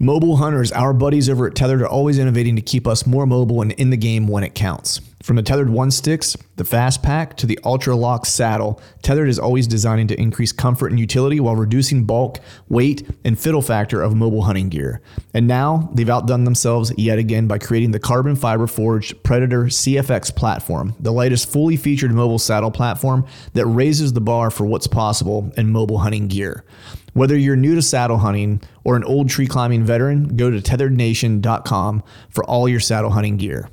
Mobile hunters, our buddies over at Tethrd are always innovating to keep us more mobile and in the game when it counts. From the Tethrd One Sticks, the Fast Pack, to the Ultra Lock saddle, Tethrd is always designing to increase comfort and utility while reducing bulk, weight, and fiddle factor of mobile hunting gear. And now they've outdone themselves yet again by creating the carbon fiber forged Predator CFX platform, the latest fully featured mobile saddle platform that raises the bar for what's possible in mobile hunting gear. Whether you're new to saddle hunting or an old tree climbing veteran, go to tetherednation.com for all your saddle hunting gear.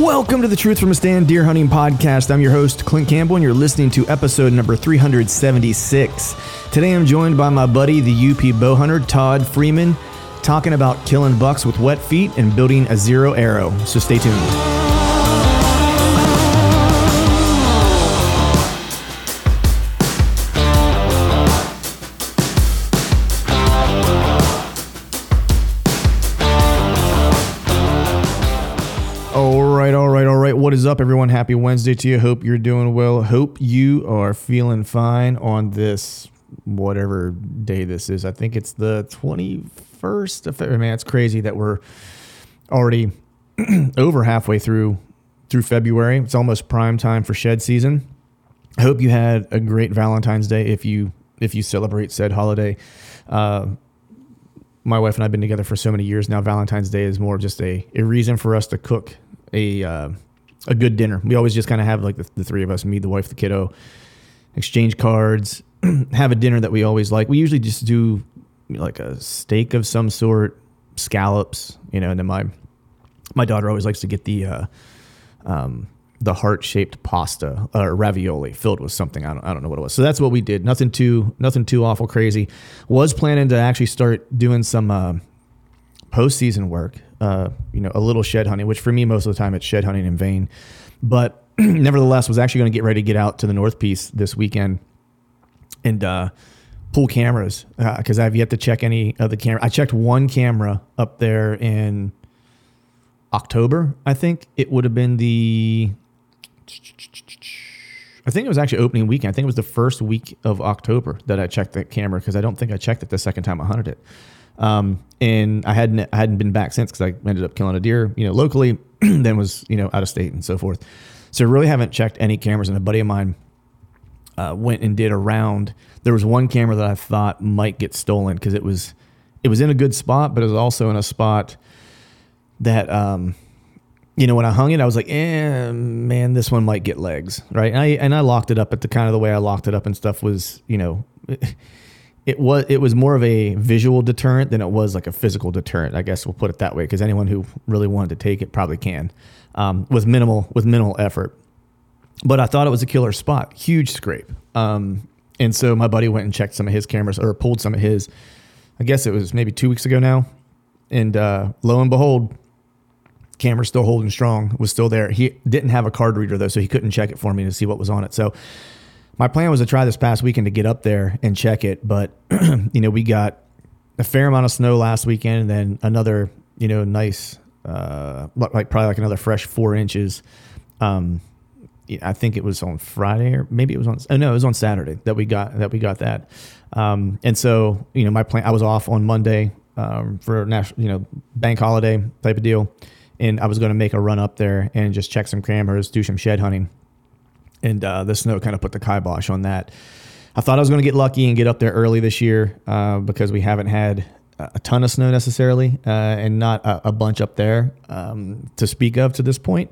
Welcome to the Truth from a Stand Deer Hunting Podcast. I'm your host, Clint Campbell, and you're listening to episode number 376. Today I'm joined by my buddy, the UP bow hunter, Todd Freeman, talking about killing bucks with wet feet and building a zero arrow. So stay tuned. What is up, everyone? Happy Wednesday to you. Hope you're doing well. Hope you are feeling fine on this whatever day this is. I think it's the 21st of February. Man, it's crazy that we're already over halfway through through February. It's almost prime time for shed season. I hope you had a great Valentine's Day if you if you celebrate said holiday. Uh, my wife and I've been together for so many years now. Valentine's Day is more just a, a reason for us to cook a uh, a good dinner. We always just kind of have like the, the three of us, me, the wife, the kiddo, exchange cards, have a dinner that we always like. We usually just do like a steak of some sort, scallops, you know, and then my my daughter always likes to get the uh, um, the heart shaped pasta or ravioli filled with something. I don't, I don't know what it was. So that's what we did. Nothing too nothing too awful crazy. Was planning to actually start doing some uh, postseason work. Uh, you know, a little shed hunting, which for me most of the time it's shed hunting in vain. But nevertheless, was actually going to get ready to get out to the North Piece this weekend and uh, pull cameras because I've yet to check any of the camera. I checked one camera up there in October. I think it would have been the. I think it was actually opening weekend. I think it was the first week of October that I checked that camera because I don't think I checked it the second time I hunted it. Um, and I hadn't I hadn't been back since because I ended up killing a deer, you know, locally, then was you know out of state and so forth. So really haven't checked any cameras. And a buddy of mine uh, went and did a round. There was one camera that I thought might get stolen because it was it was in a good spot, but it was also in a spot that um, you know when I hung it, I was like, eh, man, this one might get legs, right? And I and I locked it up at the kind of the way I locked it up and stuff was you know. It, was it was more of a visual deterrent than it was like a physical deterrent. I guess we'll put it that way because anyone who really wanted to take it probably can um, with minimal with minimal effort but I thought it was a killer spot, huge scrape. Um, and so my buddy went and checked some of his cameras or pulled some of his. I guess it was maybe two weeks ago now, and uh, lo and behold, camera still holding strong, was still there. He didn't have a card reader though, so he couldn't check it for me to see what was on it. So my plan was to try this past weekend to get up there and check it, but you know we got a fair amount of snow last weekend, and then another you know nice uh, like probably like another fresh four inches. Um, I think it was on Friday or maybe it was on. Oh no, it was on Saturday that we got that we got that. Um, and so you know, my plan. I was off on Monday um, for national, you know, bank holiday type of deal, and I was going to make a run up there and just check some cameras, do some shed hunting. And uh, the snow kind of put the kibosh on that. I thought I was going to get lucky and get up there early this year uh, because we haven't had a ton of snow necessarily, uh, and not a, a, bunch up there um, to speak of to this point.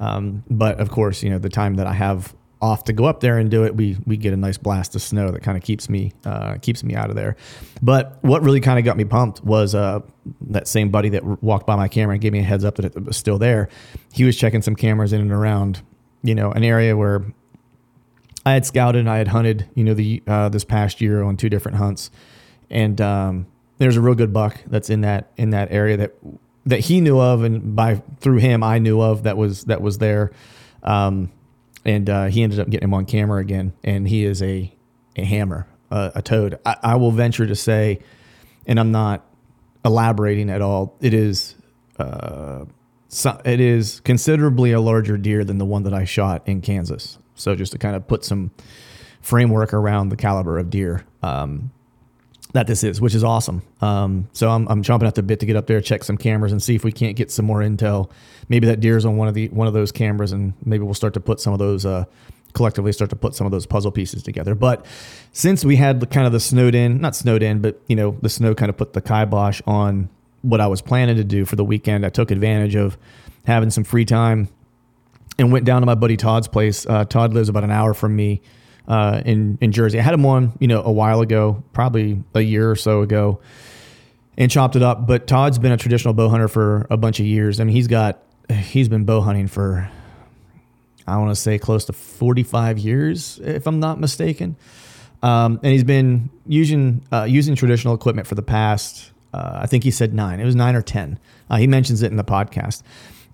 Um, but of course, you know the time that I have off to go up there and do it, we we get a nice blast of snow that kind of keeps me uh, keeps me out of there. But what really kind of got me pumped was uh, that same buddy that walked by my camera and gave me a heads up that it was still there. He was checking some cameras in and around, you know, an area where I had scouted and I had hunted, you know, the uh, this past year on two different hunts, and um, there's a real good buck that's in that in that area that that he knew of, and by through him I knew of that was that was there, um, and uh, he ended up getting him on camera again, and he is a a hammer, uh, a toad. I, I, will venture to say, and I'm not elaborating at all. It is. So it is considerably a larger deer than the one that I shot in Kansas. So just to kind of put some framework around the caliber of deer um, that this is, which is awesome. Um, so I'm, I'm chomping at the bit to get up there, check some cameras, and see if we can't get some more intel. Maybe that deer's on one of the one of those cameras, and maybe we'll start to put some of those uh, collectively start to put some of those puzzle pieces together. But since we had the kind of the snowed in, not snowed in, but you know the snow kind of put the kibosh on what I was planning to do for the weekend. I took advantage of having some free time and went down to my buddy Todd's place. Uh, Todd lives about an hour from me uh, in in Jersey. I had him on, you know, a while ago, probably a year or so ago, and chopped it up. But Todd's been a traditional bow hunter for a bunch of years. I mean, he's got he's been bow hunting for I want to say close to 45 years, if I'm not mistaken. Um, and he's been using uh, using traditional equipment for the past, uh, I think he said nine. It was nine or ten. Uh, he mentions it in the podcast.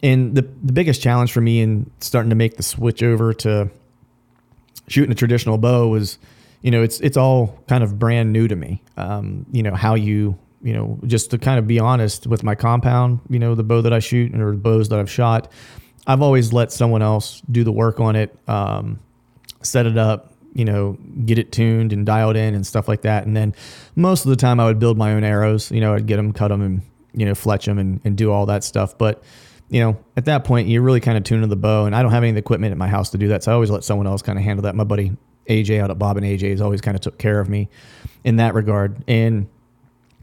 And the the biggest challenge for me in starting to make the switch over to shooting a traditional bow was, you know, it's it's all kind of brand new to me. Um, you know how you you know just to kind of be honest with my compound, you know, the bow that I shoot or the bows that I've shot, I've always let someone else do the work on it, um, set it up, you know, get it tuned and dialed in and stuff like that. And then most of the time I would build my own arrows. You know, I'd get them, cut them, and you know, fletch them and, and do all that stuff. But you know, at that point, you're really kind of tuned to the bow, and I don't have any equipment at my house to do that, so I always let someone else kind of handle that. My buddy AJ out at Bob and AJ has always kind of took care of me in that regard, and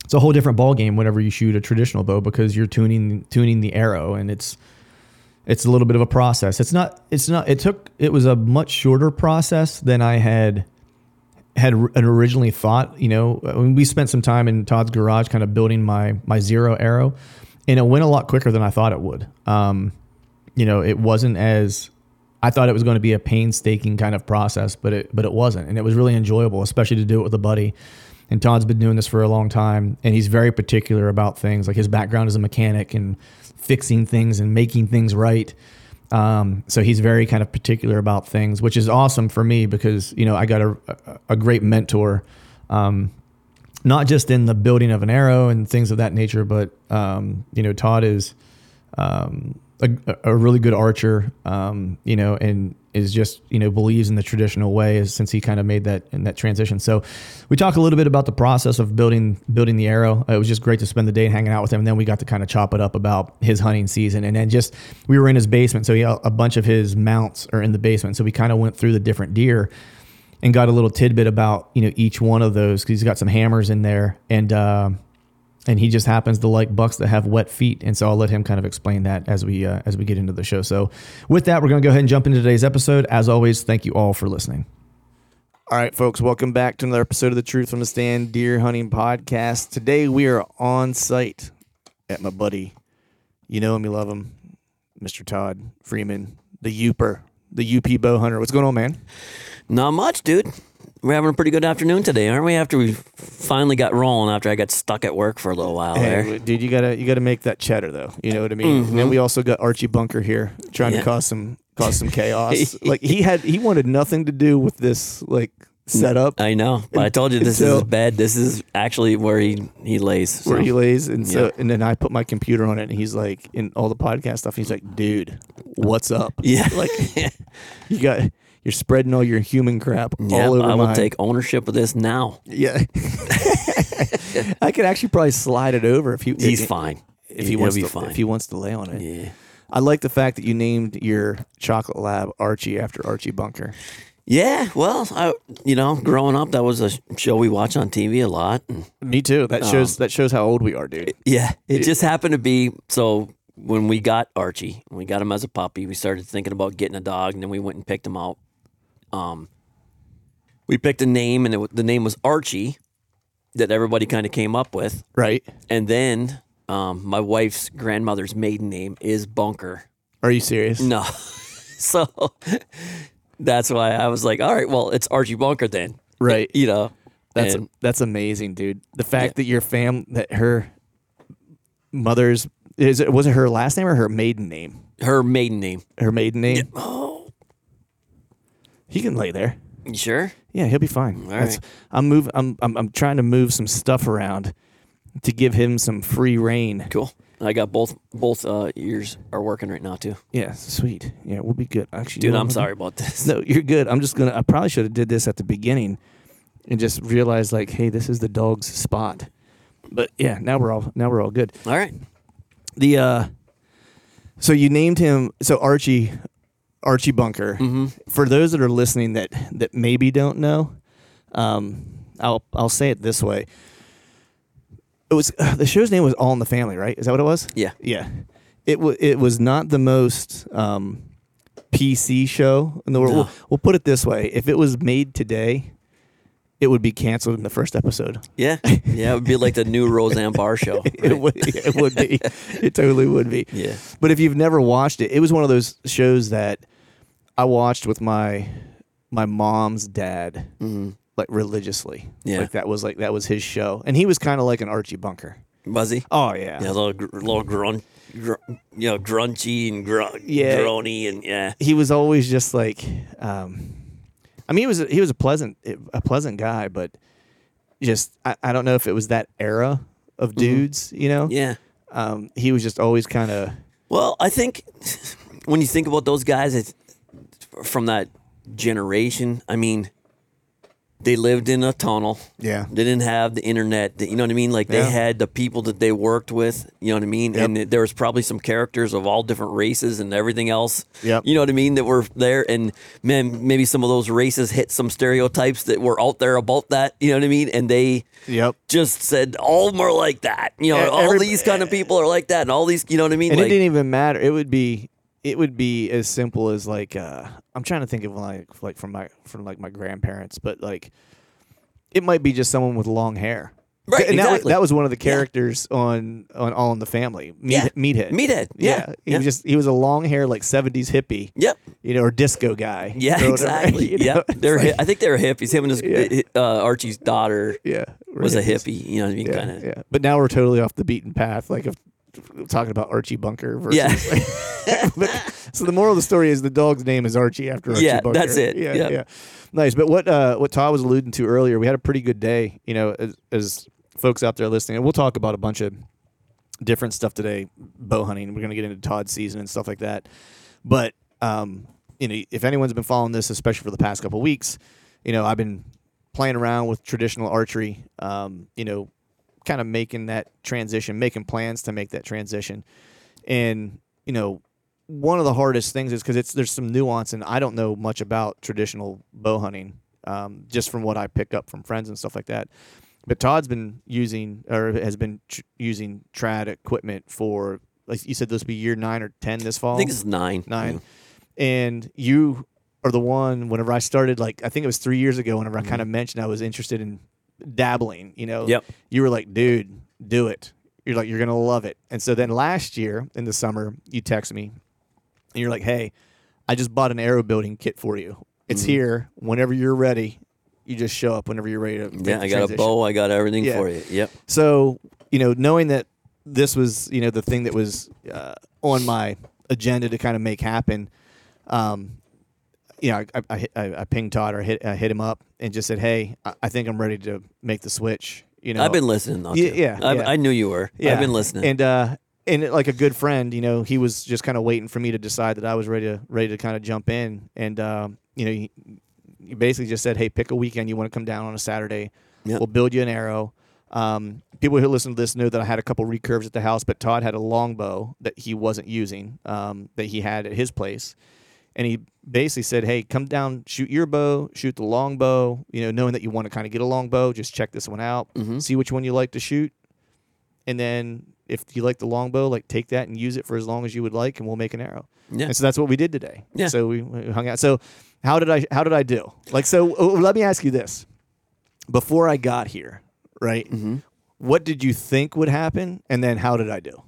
it's a whole different ball game whenever you shoot a traditional bow because you're tuning tuning the arrow, and it's it's a little bit of a process. It's not it's not it took it was a much shorter process than I had had originally thought. You know, when we spent some time in Todd's garage, kind of building my my zero arrow and it went a lot quicker than I thought it would. Um, you know, it wasn't as I thought it was going to be a painstaking kind of process, but it but it wasn't, and it was really enjoyable, especially to do it with a buddy. And Todd's been doing this for a long time, and he's very particular about things. Like his background as a mechanic and fixing things and making things right. Um, so he's very kind of particular about things, which is awesome for me because you know I got a a great mentor um, not just in the building of an arrow and things of that nature, but um, you know, Todd is um, a, a, really good archer, um, you know, and is just you know believes in the traditional way since he kind of made that in that transition. So we talk a little bit about the process of building building the arrow. It was just great to spend the day hanging out with him, and then we got to kind of chop it up about his hunting season, and then just we were in his basement, so he, a bunch of his mounts are in the basement, so we kind of went through the different deer and got a little tidbit about you know each one of those because he's got some hammers in there and uh, and he just happens to like bucks that have wet feet and so I'll let him kind of explain that as we uh, as we get into the show. So with that, we're going to go ahead and jump into today's episode. As always, thank you all for listening. All right, folks, welcome back to another episode of the Truth from the Stand Deer Hunting Podcast. Today we are on site at my buddy, you know him, you love him, Mr. Todd Freeman, the Yooper, the UP bow hunter. What's going on, man? Not much, dude. We're having a pretty good afternoon today, aren't we? After we finally got rolling, after I got stuck at work for a little while there. Hey, dude, you gotta you gotta make that cheddar though. You know what I mean? Mm-hmm. And then we also got Archie Bunker here trying yeah. to cause some cause some chaos. like he had he wanted nothing to do with this like setup. I know, but I told you this so, is his bed. This is actually where he he lays. So. Where he lays, and so yeah. and then I put my computer on it, and he's like in all the podcast stuff. He's like, "Dude, what's up?" Yeah, like you got you're spreading all your human crap all over. I will mine. take ownership of this now. Yeah, I could actually probably slide it over if he. He's if, fine. If he He'll wants to, fine. if he wants to lay on it. Yeah. I like the fact that you named your chocolate lab Archie after Archie Bunker. Yeah, well, I, you know, growing up, that was a show we watched on TV a lot. Me too. That shows um, that shows how old we are, dude. yeah, it just happened to be so. When we got Archie, we got him as a puppy, we started thinking about getting a dog, and then we went and picked him out. Um, we picked a name, and it, the name was Archie, that everybody kind of came up with. Right? And then um, my wife's grandmother's maiden name is Bunker. Are you serious? No. so that's why I was like, all right, well, it's Archie Bunker then. Right. You know, That's and- that's amazing, dude. The fact Yeah. that your fam that her mother's is it was it her last name or her maiden name? her maiden name. Her maiden name. Oh, He can lay there. you sure? Yeah, he'll be fine. All That's- right. I'm moving. I'm, I'm I'm trying to move some stuff around to give him some free reign. Cool. I got both both uh, ears are working right now too. Yeah, sweet. Yeah, we'll be good. Actually, you Dude, know I'm what? sorry about this. No, you're good. I'm just gonna. I probably should have did this at the beginning, and just realized like, hey, this is the dog's spot. But yeah, now we're all now we're all good. All right. The uh, so you named him so Archie, Archie Bunker. Mm-hmm. For those that are listening that that maybe don't know, um, I'll I'll say it this way. It was the show's name was All in the Family, right? Is that what it was? Yeah. Yeah. It was it was not the most um, PC show in the world. No. We'll, we'll put it this way: if it was made today, it would be canceled in the first episode. Yeah. Yeah. It would be like the new Roseanne Barr show. It would it would be. It totally would be. Yeah. But if you've never watched it, it was one of those shows that I watched with my my mom's dad, Mm-hmm. like religiously. Yeah. like that was like that was his show, and he was kind of like an Archie Bunker. Buzzy. Oh yeah, Yeah, a little, gr- little grunt, gr- you know, and gr- Yeah. groany and yeah. he was always just like, um, I mean, he was a, he was a pleasant a pleasant guy, but just I, I don't know if it was that era of dudes, you know. Mm-hmm. Yeah. Um, he was just always kind of Well, I think when you think about those guys it's from that generation, I mean, they lived in a tunnel. Yeah. They didn't have the internet. You know what I mean? Like they Yeah. had the people that they worked with. You know what I mean? Yep. And there was probably some characters of all different races and everything else. Yep. You know what I mean? That were there, and man, maybe some of those races hit some stereotypes that were out there about that. You know what I mean? And they yep. just said all of them are like that. You know, Yeah, all these kind of eh, people are like that, and all these. You know what I mean? and like, it didn't even matter. It would be it would be as simple as like uh, I'm trying to think of like like from my from like my grandparents, but like it might be just someone with long hair. Right, and that, was, exactly. that was one of the Yeah. characters on on All in the Family. Meat, Yeah. Meathead. Meathead, yeah, He yeah. was just he was a long hair like 70s hippie. Yep. You know, or disco guy. Yeah, exactly. you know? Yep. They're like- I think they were hippies. Him and his Yeah. uh, Archie's daughter yeah, was a hippie. You know what I mean? Yeah, kind of. yeah. But now we're totally off the beaten path. Like of talking about Archie Bunker versus. Yeah. but, so the moral of the story is the dog's name is Archie after Archie Yeah, Bunker. that's it. Yeah, Yeah. yeah. Nice. But what uh, what Todd was alluding to earlier, we had a pretty good day. You know, as, as folks out there listening, and we'll talk about a bunch of different stuff today. Bow hunting. We're going to get into Todd's season and stuff like that. But um, you know, if anyone's been following this, especially for the past couple weeks, you know, I've been playing around with traditional archery. Um, you know, kind of making that transition, making plans to make that transition. And, you know, one of the hardest things is because it's there's some nuance and I don't know much about traditional bow hunting, um, just from what I pick up from friends and stuff like that. But Todd's been using or has been tr- using trad equipment for like you said this will be year nine or ten this fall I think it's nine. nine. And you are the one. Whenever I started, like I think it was three years ago. Whenever I kind of mentioned I was interested in dabbling, you know. Yep. you were like, "Dude, do it." You're like, "You're gonna love it." And so then last year in the summer, you text me, and you're like, "Hey, I just bought an arrow building kit for you. It's Mm-hmm. here. Whenever you're ready, you just show up. Whenever you're ready to." Yeah, I got a bow. I got everything Yeah. for you. Yep. So, you know, knowing that this was, you know, the thing that was uh, on my agenda to kind of make happen, um, you know, I, I, I, I pinged Todd or hit, I hit him up and just said, hey, I, I think I'm ready to make the switch. You know, I've been listening. Though, Yeah, yeah, yeah. I knew you were. Yeah. I've been listening. And uh, and like a good friend, you know, he was just kind of waiting for me to decide that I was ready to ready to kind of jump in. And um, you know, he, he basically just said, "Hey, pick a weekend you want to come down on a Saturday. Yep. We'll build you an arrow. Um, people who listen to this know that I had a couple recurves at the house, but Todd had a longbow that he wasn't using um, that he had at his place, and he basically said, "Hey, come down, shoot your bow, shoot the long bow. You know, knowing that you want to kind of get a long bow, just check this one out, Mm-hmm. see which one you like to shoot, and then if you like the long bow, like take that and use it for as long as you would like, and we'll make an arrow." Yeah. And so that's what we did today. Yeah. So we, we hung out. So how did I how did I do? Like so oh, let me ask you this. Before I got here, right? Mm-hmm. What did you think would happen and then how did I do?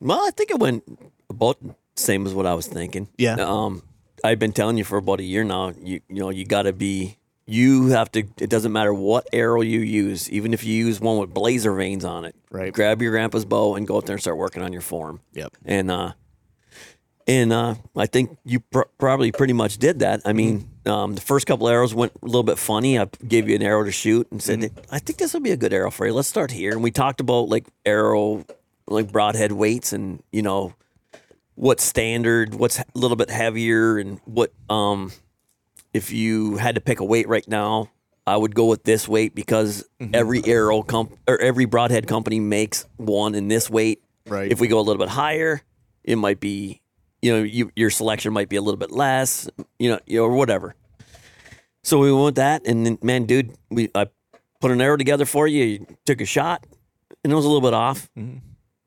Well, I think it went about same as what I was thinking. Yeah. Um, I've been telling you for about a year now. You you know you got to be. You have to. It doesn't matter what arrow you use, even if you use one with blazer vanes on it. Right. Grab your grandpa's bow and go out there and start working on your form. Yep. And uh, and uh, I think you pr- probably pretty much did that. I mean, um, the first couple arrows went a little bit funny. I gave you an arrow to shoot and said, "I think this will be a good arrow for you. Let's start here." And we talked about like arrow, like broadhead weights, and you know what's standard, what's a little bit heavier, and what um, if you had to pick a weight right now. I would go with this weight because every arrow comp or every broadhead company makes one in this weight. Right. If we go a little bit higher, it might be, you know, you, your selection might be a little bit less, you know, you know, or whatever. So we went with that, and then, man, dude, we I put an arrow together for you. You took a shot, and it was a little bit off.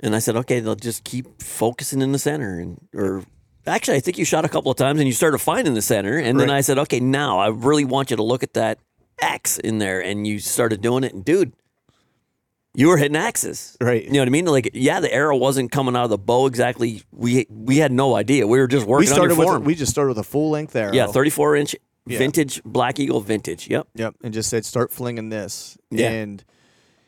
And I said, okay, they'll just keep focusing in the center, and or actually, I think you shot a couple of times, and you started finding the center. And then I said, okay, now I really want you to look at that X in there, and you started doing it, and dude. You were hitting X's, Right. You know what I mean? Like, yeah, the arrow wasn't coming out of the bow exactly. We we had no idea. We were just working We started on your with form. we just started with a full length arrow. yeah, thirty-four inch Yeah. vintage Black Eagle vintage. Yep. Yep, and just said start flinging this. Yeah. And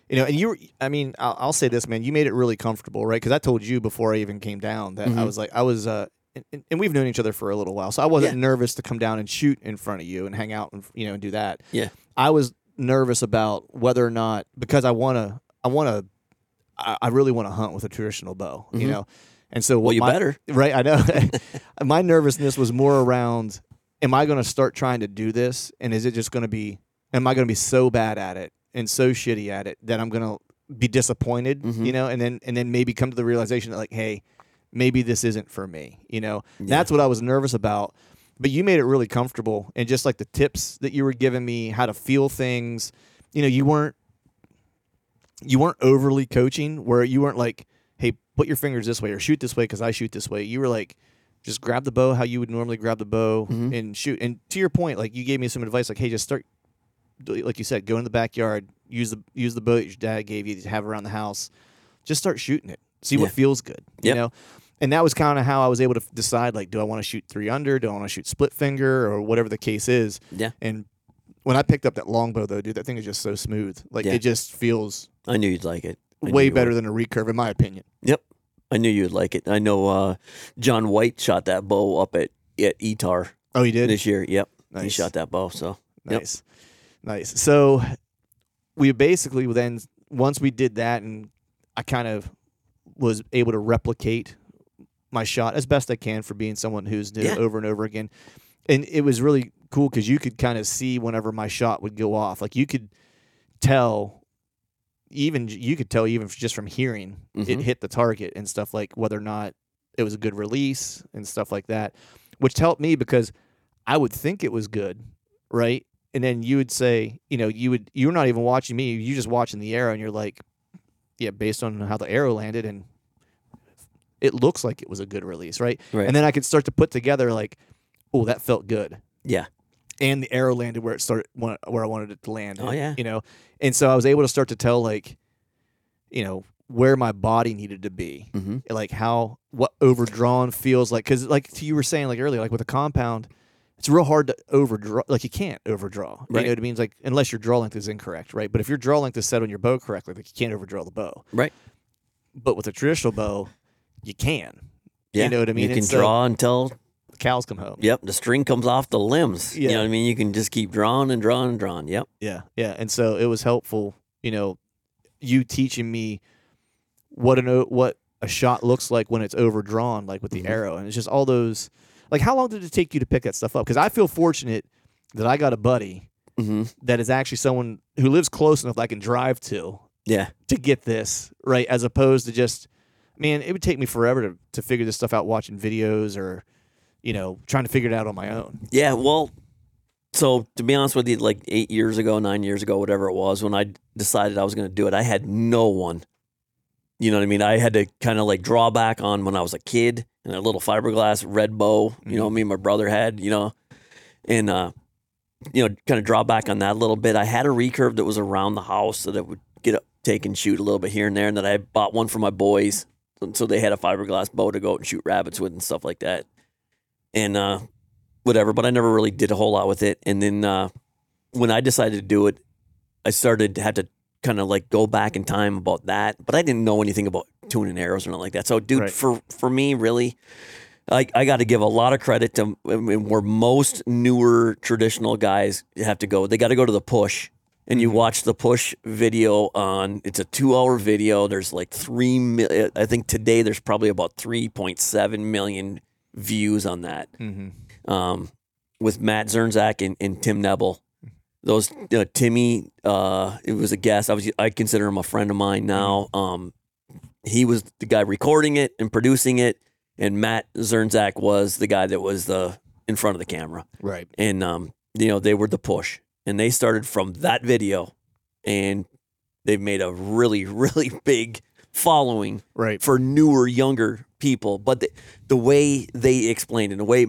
you know, and you were I mean, I'll, I'll say this, man, you made it really comfortable, right? Cuz I told you before I even came down that I was like I was uh and, and we've known each other for a little while. So I wasn't Yeah. nervous to come down and shoot in front of you and hang out and you know and do that. Yeah. I was nervous about whether or not because I want to I want to I, I really want to hunt with a traditional bow, you know. And so what Mm-hmm. you my- better. Right, I know. my nervousness was more around am I going to start trying to do this and is it just going to be am I going to be so bad at it and so shitty at it that I'm to be disappointed, Mm-hmm. you know, and then and then maybe come to the realization that like hey, maybe this isn't for me, you know. That's what I was nervous about. But you made it really comfortable and just like the tips that you were giving me how to feel things, you know, you weren't you weren't overly coaching where you weren't like, hey, put your fingers this way or shoot this way because I shoot this way. You were like, just grab the bow how you would normally grab the bow Mm-hmm. and shoot. And to your point, like you gave me some advice, like, hey, just start, like you said, go in the backyard, use the use the boat your dad gave you to have around the house, just start shooting it, see what Yeah. feels good, you Yep. know. And that was kind of how I was able to decide, like, do I want to shoot three under, do I want to shoot split finger, or whatever the case is. Yeah. And when I picked up that longbow, though, dude, that thing is just so smooth. Like Yeah. it just feels I knew you'd like it. I way better would. than a recurve, in my opinion. Yep. I knew you'd like it. I know uh, John White shot that bow up at at ETAR Oh, he did. this year. Yep. He shot that bow. So yep. Nice. So we basically then once we did that, and I kind of was able to replicate my shot as best I can for being someone who's did it over and over again, and it was really cool because you could kind of see whenever my shot would go off, like you could tell. Even you could tell even just from hearing it Mhm. hit the target and stuff like whether or not it was a good release and stuff like that, which helped me because I would think it was good, right? And then you would say, you know, you would you're not even watching me, You're just watching the arrow, and you're like, yeah, based on how the arrow landed, and it looks like it was a good release, right? Right. And then I could start to put together like, oh, that felt good, Yeah. and the arrow landed where it started, where I wanted it to land. Oh, yeah. you know, and so I was able to start to tell like, you know, where my body needed to be, Mm-hmm. like how what overdrawn feels like because like you were saying like earlier like with a compound it's real hard to overdraw like you can't overdraw you Right. know what i mean It's like unless your draw length is incorrect right but if your draw length is set on your bow correctly like you can't overdraw the bow Right. but with a traditional bow you can Yeah. you know what i mean You can so draw until the cows come home yep the string comes off the limbs. You know what I mean? You can just keep drawing and drawing and drawing. Yep. yeah yeah and so it was helpful you know you teaching me what an what a shot looks like when it's overdrawn like with the Mhm. arrow and it's just all those like how long did it take you to pick that stuff up because i feel fortunate that i got a buddy hmm that is actually someone who lives close enough that I can drive to Yeah. to get this right, as opposed to just, man, it would take me forever to to figure this stuff out watching videos or, you know, trying to figure it out on my own. Yeah, well, so to be honest with you, like eight years ago, nine years ago, whatever it was, when I decided I was going to do it, I had no one. You know what I mean? I had to kind of like draw back on when I was a kid and a little fiberglass red bow, you know, me and my brother had, you know, and, uh, you know, kind of draw back on that a little bit. I had a recurve that was around the house so that it would get up, take and shoot a little bit here and there. And then I bought one for my boys. So they had a fiberglass bow to go out and shoot rabbits with and stuff like that. And, uh, whatever, but I never really did a whole lot with it. And then uh, when I decided to do it, I started to have to kind of like go back in time about that. But I didn't know anything about tuning arrows or nothing like that. So, dude, Right. for for me, really, I, I got to give a lot of credit to I mean, where most newer traditional guys have to go. They got to go to the push. And you mm-hmm. watch the push video on. It's a two-hour video. There's like three. mil- uh, I think today there's probably about three point seven million views on that mm-hmm. um, with Matt Zirnsak and, and Tim Nebel. Those uh, Timmy, uh, it was a guest. I was I consider him a friend of mine now. Um, he was the guy recording it and producing it, and Matt Zirnsak was the guy that was the in front of the camera. Right. And um, you know they were the push, and they started from that video, and they've made a really really big following Right. for newer, younger people. But the, the way they explained it, the way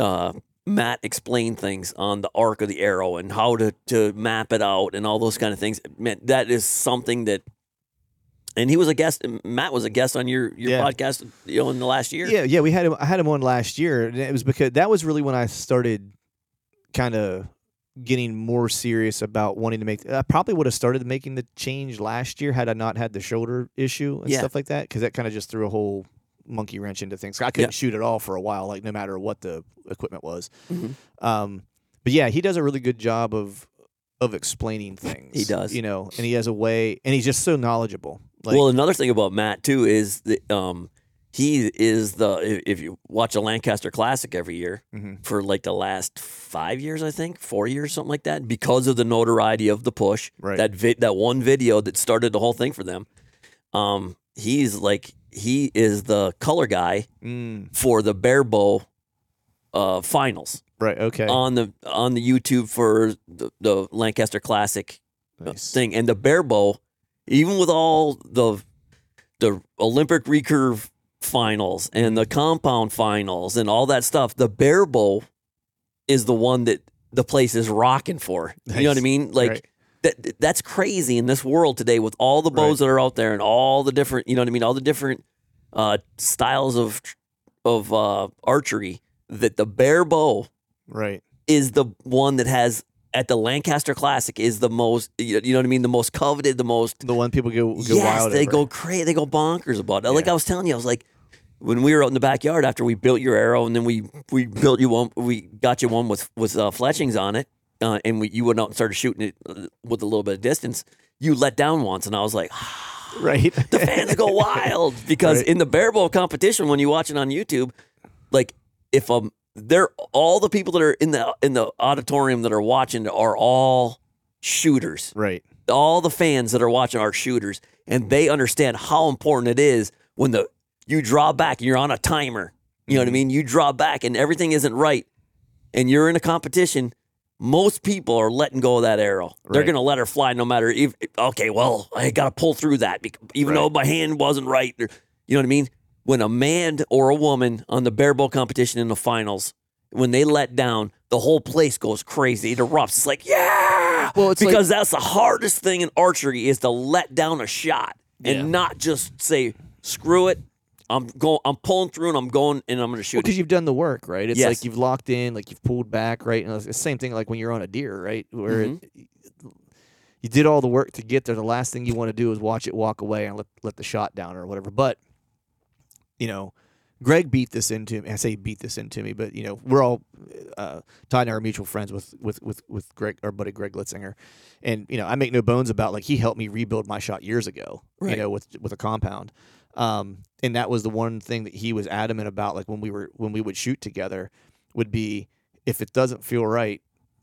uh, Matt explained things on the arc of the arrow and how to, to map it out and all those kind of things, man, that is something that. And he was a guest. Matt was a guest on your your Yeah. podcast, you know, in the last year. Yeah, yeah, we had him. I had him on last year, and it was because that was really when I started kind of getting more serious about wanting to make. I probably would have started making the change last year had I not had the shoulder issue and Yeah. stuff like that, because that kind of just threw a whole monkey wrench into things. I couldn't Yeah. shoot at all for a while, like no matter what the equipment was. Mhm. Um, but yeah, he does a really good job of of explaining things. He does. you know, and he has a way, and he's just so knowledgeable. Like, well, another thing about Matt too is that um, he is the if- you watch a Lancaster Classic every year Mhm. for like the last five years, I think four years, something like that, because of the notoriety of the push. Right. That vi- that one video that started the whole thing for them. Um, he's like he is the color guy mm, for the bare bow uh, finals right, okay, on the on the YouTube for the, the Lancaster Classic Nice. thing. And the bare bow, even with all the the Olympic recurve finals and the compound finals and all that stuff, the bare bow is the one that the place is rocking for. You know what I mean? Like Right. That that's crazy in this world today with all the bows that are out there and all the different, you know what I mean, all the different uh, styles of of uh, archery that the bare bow right, is the one that has at the Lancaster Classic is the most you you know what I mean the most coveted the most the one people go go yes wild. they over. go crazy they go bonkers about it like I was telling you I was like when we were out in the backyard after we built your arrow and then we we built you one we got you one with with uh, fletchings on it uh, and we you went out and started shooting it uh, with a little bit of distance you let down once and I was like right. the fans go wild because Right. in the bare bow competition when you watch it on YouTube, like if um they're all the people that are in the in the auditorium that are watching are all shooters. right. All the fans that are watching are shooters, and they understand how important it is when the you draw back and you're on a timer. You know what I mean? You draw back and everything isn't right, and you're in a competition. Most people are letting go of that arrow. They're going to let her fly no matter if okay, well, I got to pull through that even Right. though my hand wasn't right. You know what I mean? When a man or a woman on the bare bow competition in the finals, when they let down, the whole place goes crazy. It erupts. It's like, yeah. Well, it's like- because that's the hardest thing in archery is to let down a shot and Yeah. not just say, screw it. I'm going. I'm pulling through and I'm going and I'm going to shoot. because it. you've done the work, right? It's Yes. like you've locked in, like you've pulled back, right? And it's the same thing like when you're on a deer, right? Where Mm-hmm. you did all the work to get there. The last thing you want to do is watch it walk away and let let the shot down or whatever. But you know, Greg beat this into me. I say he beat this into me, but you know, we're all uh, Todd and I are mutual friends with with with with Greg, our buddy Greg Litzinger, and you know, I make no bones about like he helped me rebuild my shot years ago. Right. You know, with with a compound. Um, and that was the one thing that he was adamant about, like when we were when we would shoot together, would be if it doesn't feel right,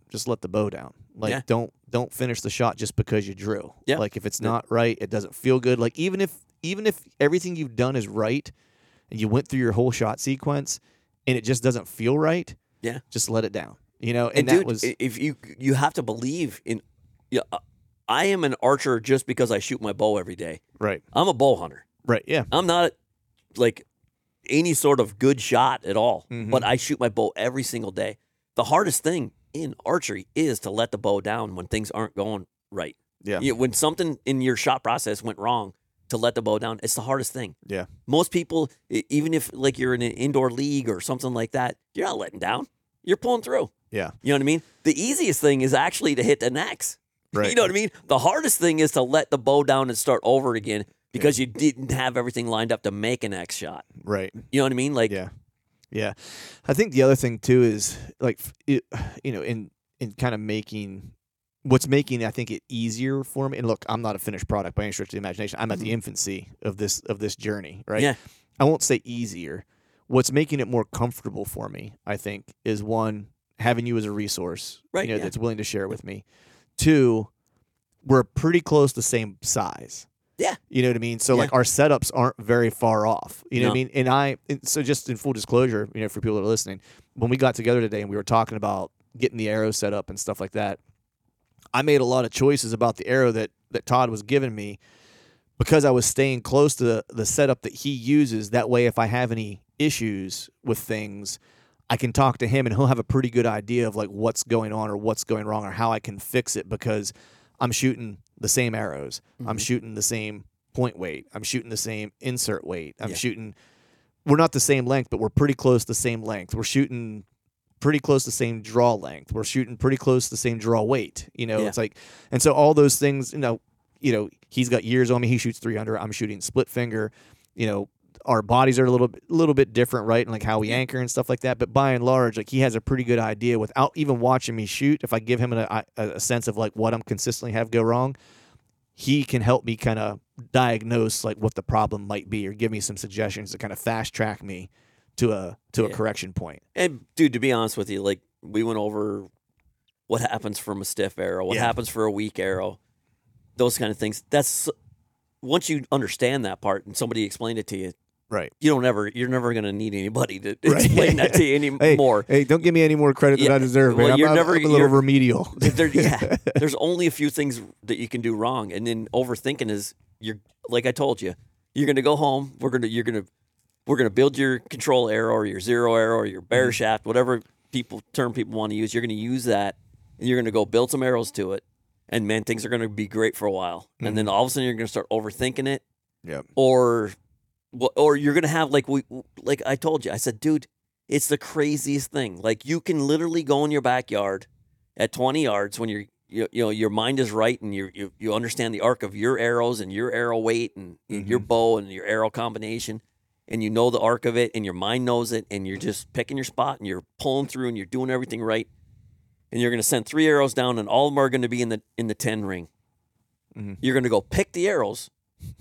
just let the bow down. Like Yeah. don't don't finish the shot just because you drew. Yeah. Like if it's Yeah. not right, it doesn't feel good. Like even if even if everything you've done is right and you went through your whole shot sequence and it just doesn't feel right, Yeah. just let it down. You know, and, And, that dude, was if you you have to believe in, yeah, uh, I am an archer just because I shoot my bow every day. right. I'm a bow hunter. Right. Yeah. I'm not like any sort of good shot at all, Mhm. but I shoot my bow every single day. The hardest thing in archery is to let the bow down when things aren't going right. Yeah. You- when something in your shot process went wrong, to let the bow down, it's the hardest thing. Yeah. Most people, even if like you're in an indoor league or something like that, you're not letting down. You're pulling through. Yeah. You know what I mean? The easiest thing is actually to hit the next. Right. You know what I mean? The hardest thing is to let the bow down and start over again because you didn't have everything lined up to make an X shot. Right. You know what I mean? Like, Yeah, yeah. I think the other thing too is like it, you know in in kind of making what's making I think it easier for me. And look, I'm not a finished product by any stretch of the imagination. I'm at the mm-hmm. infancy of this of this journey, right? Yeah. I won't say easier. What's making it more comfortable for me, I think, is one having you as a resource, Right, You know, yeah. that's willing to share with me. Two, we're pretty close the same size. Yeah. You know what I mean? So Yeah. like our setups aren't very far off. You know what I mean? And I and so just in full disclosure, you know, for people that are listening, when we got together today and we were talking about getting the arrow set up and stuff like that, I made a lot of choices about the arrow that that Todd was giving me because I was staying close to the, the setup that he uses. That way, if I have any issues with things, I can talk to him and he'll have a pretty good idea of like what's going on or what's going wrong or how I can fix it because I'm shooting the same arrows. I'm mm-hmm. shooting the same point weight. I'm shooting the same insert weight. I'm Yeah. shooting we're not the same length, but we're pretty close to the same length. We're shooting pretty close to the same draw length. We're shooting pretty close to the same draw weight. You know, Yeah. it's like and so all those things, you know, you know, he's got years on me. He shoots three under. I'm shooting split finger. You know, our bodies are a little bit, little bit different, right? And like how we mm-hmm. anchor and stuff like that. But by and large, like he has a pretty good idea without even watching me shoot. If I give him a, a, a sense of like what I'm consistently have go wrong, he can help me kind of diagnose like what the problem might be or give me some suggestions to kind of fast track me to a to a correction point. and dude, to be honest with you, like we went over what happens from a stiff arrow, what Yeah. happens for a weak arrow, those kind of things. That's once you understand that part and somebody explained it to you, Right. you don't ever, you're never going to need anybody to Right. explain that to you anymore. hey, don't give me any more credit than I deserve, man. well, I'm, you're I'm- never- I'm a little remedial. there, yeah, there's only a few things that you can do wrong, and then overthinking is you're like I told you, you're gonna go home. We're gonna you're gonna we're gonna build your control arrow or your zero arrow or your bare mm-hmm. shaft, whatever people term people want to use. You're gonna use that, and you're gonna go build some arrows to it, and man, things are gonna be great for a while, and then mm-hmm. all of a sudden you're gonna start overthinking it, Yep. or or you're gonna have like we like I told you. I said, dude, it's the craziest thing. Like you can literally go in your backyard at 20 yards when you're you, you know your mind is right and you you you understand the arc of your arrows and your arrow weight and your bow and your arrow combination and you know the arc of it and your mind knows it and you're just picking your spot and you're pulling through and you're doing everything right and you're going to send three arrows down and all of them are going to be in the in the 10 ring Mhm. you're going to go pick the arrows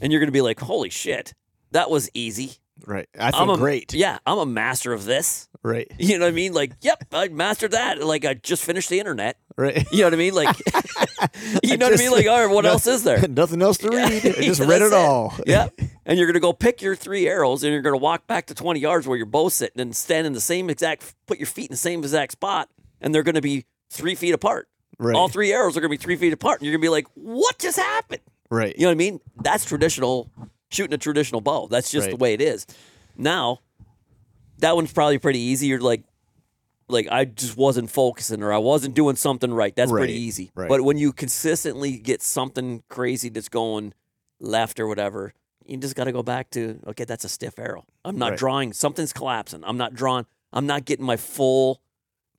and you're going to be like holy shit that was easy Right. I feel I'm a, great. yeah i'm a master of this Right. you know what i mean like yep i mastered that like i just finished the internet Right. you know what I mean? Like, you know what I mean? Like, all right, what else is there? Nothing else to read. I just read it all. Yeah. And you're going to go pick your three arrows and you're going to walk back to 20 yards where you're both sitting and stand in the same exact, put your feet in the same exact spot. And they're going to be three feet apart. Right. All three arrows are going to be three feet apart. And you're going to be like, what just happened? Right. You know what I mean? That's traditional, shooting a traditional bow. That's just the way it is. Now, that one's probably pretty easy. You're like, like I just wasn't focusing or I wasn't doing something right. That's pretty easy. right. But when you consistently get something crazy that's going left or whatever, you just got to go back to okay, that's a stiff arrow. I'm not Right. drawing. Something's collapsing. I'm not drawing. I'm not getting my full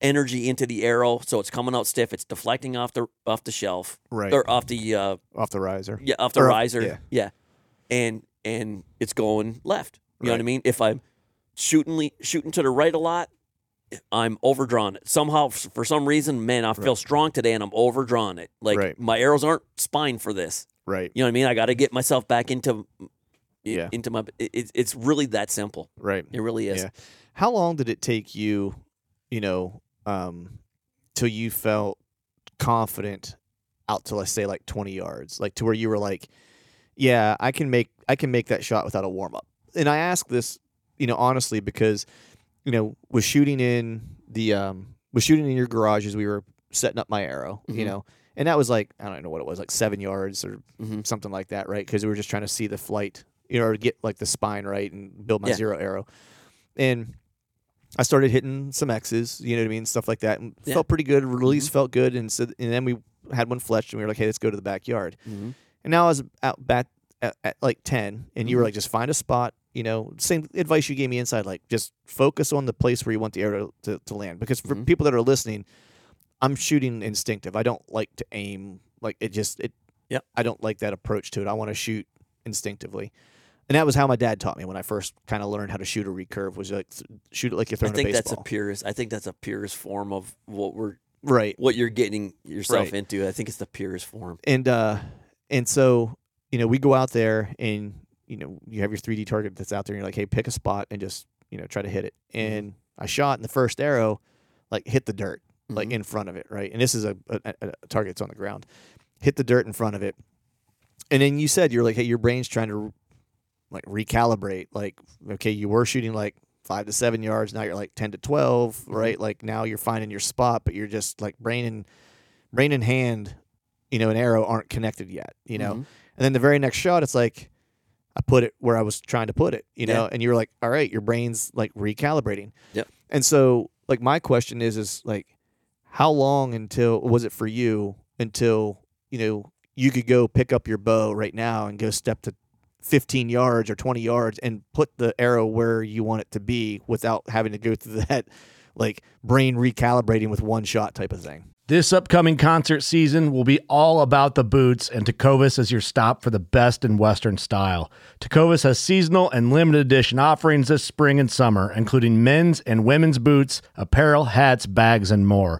energy into the arrow, so it's coming out stiff. It's deflecting off the off the shelf Right. or off the uh, Off the riser. yeah, off the Or off- riser. yeah. yeah. And and it's going left. You know what I mean? If I'm shooting shooting to the right a lot, I'm overdrawn it. Somehow for some reason, man, I feel strong today and I'm overdrawn it. Like Right. my arrows aren't spine for this. Right. You know what I mean? I got to get myself back into Yeah. into my it, it's- it's really that simple. Right. It really is. Yeah. How long did it take you, you know, um, till you felt confident out to let's say like 20 yards, like to where you were like, yeah, I can make I can make that shot without a warm up. And I ask this, you know, honestly because, you know, was shooting in the um was shooting in your garage as we were setting up my arrow, you Mhm. know, and that was like I don't know what it was, like seven yards or Mhm. something like that, right? Because we were just trying to see the flight, you know, or get like the spine right and build my Yeah. zero arrow, and I started hitting some X's, you know what I mean, stuff like that, and Yeah. felt pretty good. Release felt good, and so and then we had one fletched, and we were like, hey, let's go to the backyard. Mhm. And now I was out back at, at like ten, and you were Mhm. like, just find a spot. You know, same advice you gave me inside, like just focus on the place where you want the arrow to, to land. Because for Mhm. people that are listening, I'm shooting instinctive. I don't like to aim like it. Just it. yeah. I don't like that approach to it. I want to shoot instinctively, and that was how my dad taught me when I first kind of learned how to shoot a recurve. Was like th- shoot it like you're. I throwing think a that's a purest. I think that's a purest form of what we're right. what you're getting yourself Right. into. I think it's the purest form. and uh and so you know we go out there and you know you have your 3d target that's out there and you're like hey pick a spot and just you know try to hit it. And i shot and the first arrow like hit the dirt like Mhm. in front of it right? And this is a, a, a target that's on the ground. Hit the dirt in front of it. And then you said you're like hey your brain's trying to like recalibrate like okay you were shooting like five to seven yards now you're like 10 to 12 Mm-hmm. right? Like now you're finding your spot but you're just like brain and brain and hand you know an arrow aren't connected yet you know Mhm. and then the very next shot it's like i put it where i was trying to put it you know Yeah. and you were like all right your brain's like recalibrating Yep. and so like my question is is like how long until was it for you until you know you could go pick up your bow right now and go step to 15 yards or 20 yards and put the arrow where you want it to be without having to go through that like brain recalibrating with one shot type of thing This upcoming concert season will be all about the boots, and Tecovas is your stop for the best in Western style. Tecovas has seasonal and limited edition offerings this spring and summer, including men's and women's boots, apparel, hats, bags, and more.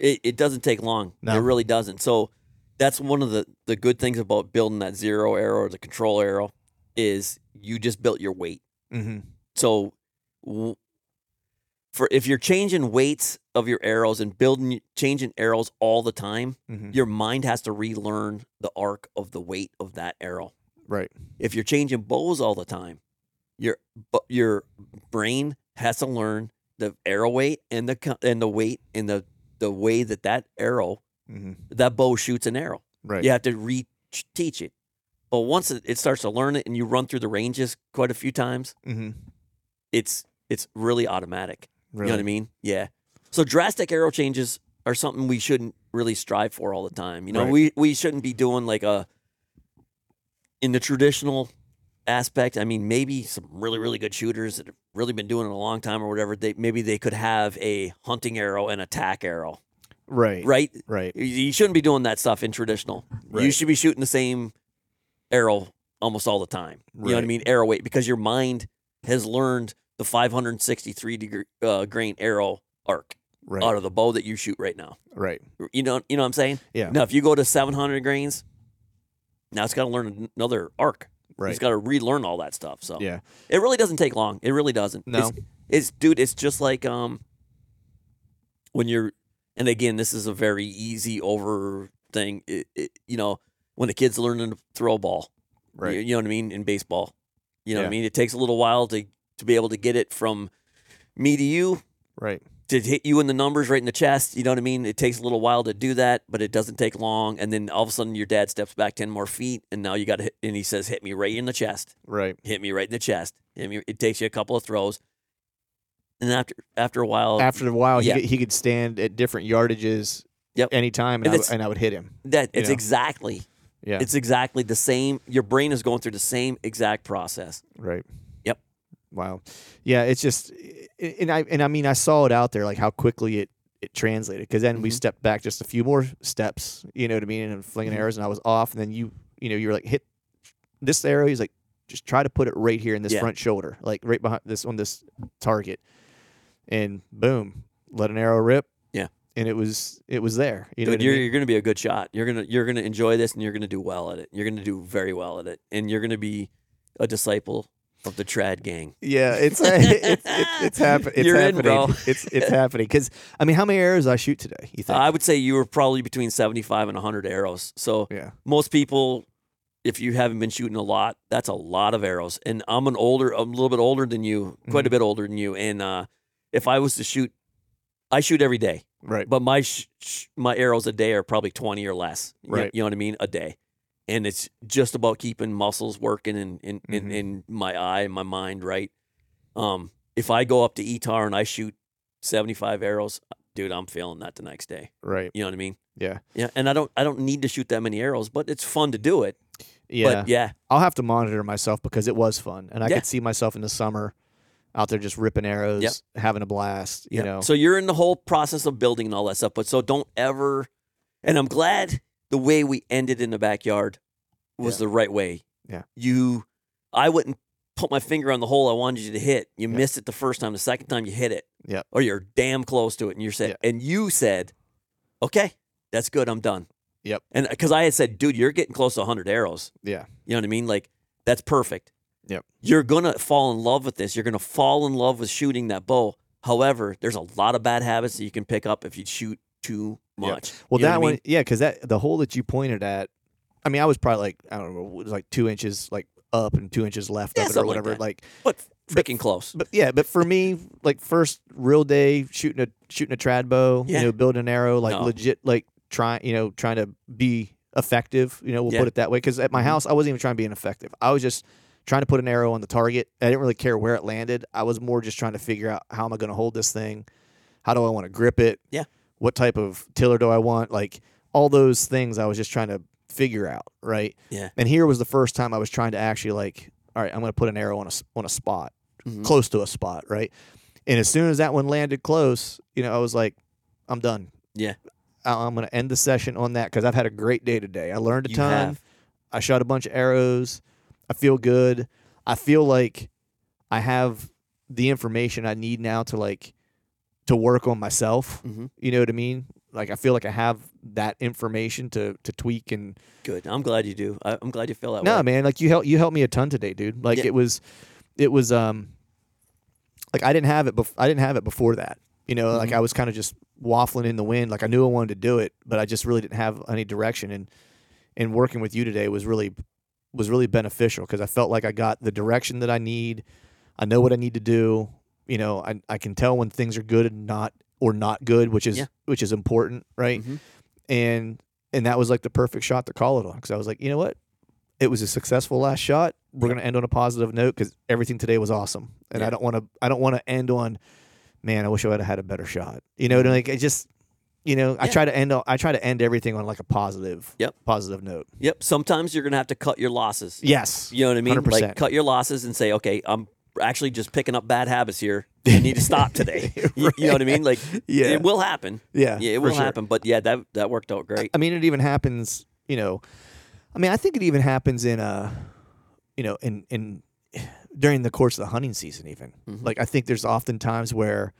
It, it doesn't take long. No. It really doesn't. So that's one of the, the good things about building that zero arrow or the control arrow is you just built your weight. mm-hmm. So w- for if you're changing weights of your arrows and building changing arrows all the time, Mm-hmm. your mind has to relearn the arc of the weight of that arrow. right If you're changing bows all the time, your your brain has to learn the arrow weight and the and the weight and the the way that that arrow mm-hmm. that bow shoots an arrow. right You have to re-teach it. But once it, it starts to learn it and you run through the ranges quite a few times, mm-hmm. it's it's really automatic. really. You know what I mean? Yeah. So drastic arrow changes are something we shouldn't really strive for all the time. You know, Right. we we shouldn't be doing like a in the traditional aspect. I mean, maybe some really really good shooters that have really been doing it a long time or whatever. They maybe they could have a hunting arrow and attack arrow, right right? right You- shouldn't be doing that stuff in traditional. Right. You should be shooting the same arrow almost all the time. You know what I mean? Arrow weight because your mind has learned the 563 degree uh, grain arrow arc right out of the bow that you shoot right now. right You know, you know what I'm saying? Yeah. Now, if you go to 700 grains, now it's got to learn another arc. Right It's got to relearn all that stuff. So yeah it really doesn't take long. It really doesn't. No. It's, it's dude. It's just like um when you're, and again, this is a very easy over thing. It, it, you know, when the kid's learning to throw a ball, right you, you know what I mean in baseball. You know what Yeah. I mean. It takes a little while to to be able to get it from me to you right to hit you in the numbers right in the chest. You know what I mean? It takes a little while to do that, but it doesn't take long. And then all of a sudden, your dad steps back ten more feet, and now you got to hit. And he says, "Hit me right in the chest. Right. Hit me right in the chest." Hit me. It takes you a couple of throws, and after after a while, After a while, yeah. he, could, he could stand at different yardages Yep. anytime, and, And I, and I would hit him. that it's know. exactly Yeah. it's exactly the same. Your brain is going through the same exact process. Right. Wow. Yeah, it's just and I and I mean I saw it out there like how quickly it it translated because then we Mhm. stepped back just a few more steps, you know what I mean, and flinging Mhm. arrows and I was off and then you you know you're like hit this arrow he's like just try to put it right here in this Yeah. front shoulder, like right behind this on this target. And boom, let an arrow rip. Yeah. And it was it was there. You know Dude, I you're, mean? you're going to be a good shot. You're gonna you're gonna enjoy this, and you're gonna do well at it. You're gonna do very well at it, and you're gonna be a disciple of the trad gang. Yeah, it's it's it's, it's, happen- it's You're in, happening. bro. It's it's happening because I mean, how many arrows I shoot today? You think? I would say you were probably between 75 and 100 arrows. So yeah, most people, if you haven't been shooting a lot, that's a lot of arrows. And I'm an older, I'm a little bit older than you, quite Mm-hmm. a bit older than you. And uh, if I was to shoot, I shoot every day, right. but my sh- sh- my arrows a day are probably 20 or less. You- Right. You know what I mean? A day. And it's just about keeping muscles working and in, in, Mhm. in my eye and my mind right. Um, if I go up to ETAR and I shoot 75 arrows, dude, I'm feeling that the next day. right. You know what I mean? Yeah, Yeah, and I don't I don't need to shoot that many arrows, but it's fun to do it. yeah. But yeah, I'll have to monitor myself because it was fun, and I Yeah. could see myself in the summer out there just ripping arrows, Yep. having a blast. You yeah. know, So you're in the whole process of building and all that stuff, but so don't ever and I'm glad the way we ended in the backyard was Yeah. the right way. Yeah. You I wouldn't put my finger on the hole I wanted you to hit. You missed it the first time, the second time you hit it. Yeah. Or you're damn close to it and you're said Yeah. and you said, "Okay, that's good. I'm done." Yep. And uh, cuz I had said, "Dude, you're getting close to 100 arrows." yeah, You know what I mean? Like that's perfect. Yep. You're gonna fall in love with this. You're gonna fall in love with shooting that bow. However, there's a lot of bad habits that you can pick up if you shoot too Yep. much. Well, You know that what I one, mean? yeah, because that the hole that you pointed at, I mean, I was probably like I don't know, it was like two inches like up and two inches left Yeah, of it or something like whatever. Like, but freaking close. but yeah, but for me, like first real day shooting a shooting a trad bow, Yeah. you know, building an arrow, like No. legit, like trying, you know, trying to be effective. You know, we'll Yeah. put it that way. Because at my Mhm. house, I wasn't even trying to be ineffective. I was just trying to put an arrow on the target. I didn't really care where it landed. I was more just trying to figure out how am I going to hold this thing? How do I want to grip it? Yeah. What type of tiller do I want? Like all those things, I was just trying to figure out. Right. Yeah. And here was the first time I was trying to actually like, all right, I'm going to put an arrow on a on a spot, Mhm. close to a spot, right? And as soon as that one landed close, you know, I was like, I'm done. Yeah. I- I'm going to end the session on that because I've had a great day today. I learned a You ton. have. I shot a bunch of arrows. I feel good. I feel like I have the information I need now to like to work on myself. Mhm. You know what I mean? Like I feel like I have that information to to tweak and Good. I'm glad you do. I, I'm glad you feel that way. no way. man, like you help you helped me a ton today, dude. Like Yeah. it was it was um like I didn't have it bef- I didn't have it before that. You know, like Mhm. I was kind of just waffling in the wind. Like I knew I wanted to do it, but I just really didn't have any direction and and working with you today was really was really beneficial because I felt like I got the direction that I need. I know what I need to do. You know, I I can tell when things are good and not or not good, which is Yeah. which is important, right? Mhm. And and that was like the perfect shot to call it on because I was like, you know what, it was a successful last shot. We're gonna end on a positive note because everything today was awesome, and I don't want to I don't want to end on, man, I wish I would have had a better shot. You know, like I just. You know, I try to end. I try to end everything on like a positive, Yep. positive note. Yep. Sometimes you're gonna have to cut your losses. Yes, You know what I mean? 100%. Like cut your losses and say, okay, I'm actually just picking up bad habits here. I need to stop today. you, you know what I mean? Like, Yeah. it will happen. yeah, Yeah, it will sure. happen. But yeah, that that worked out great. I mean, it even happens. You know, I mean, I think it even happens in uh, you know, in in during the course of the hunting season. Even Mhm. like I think there's often times where,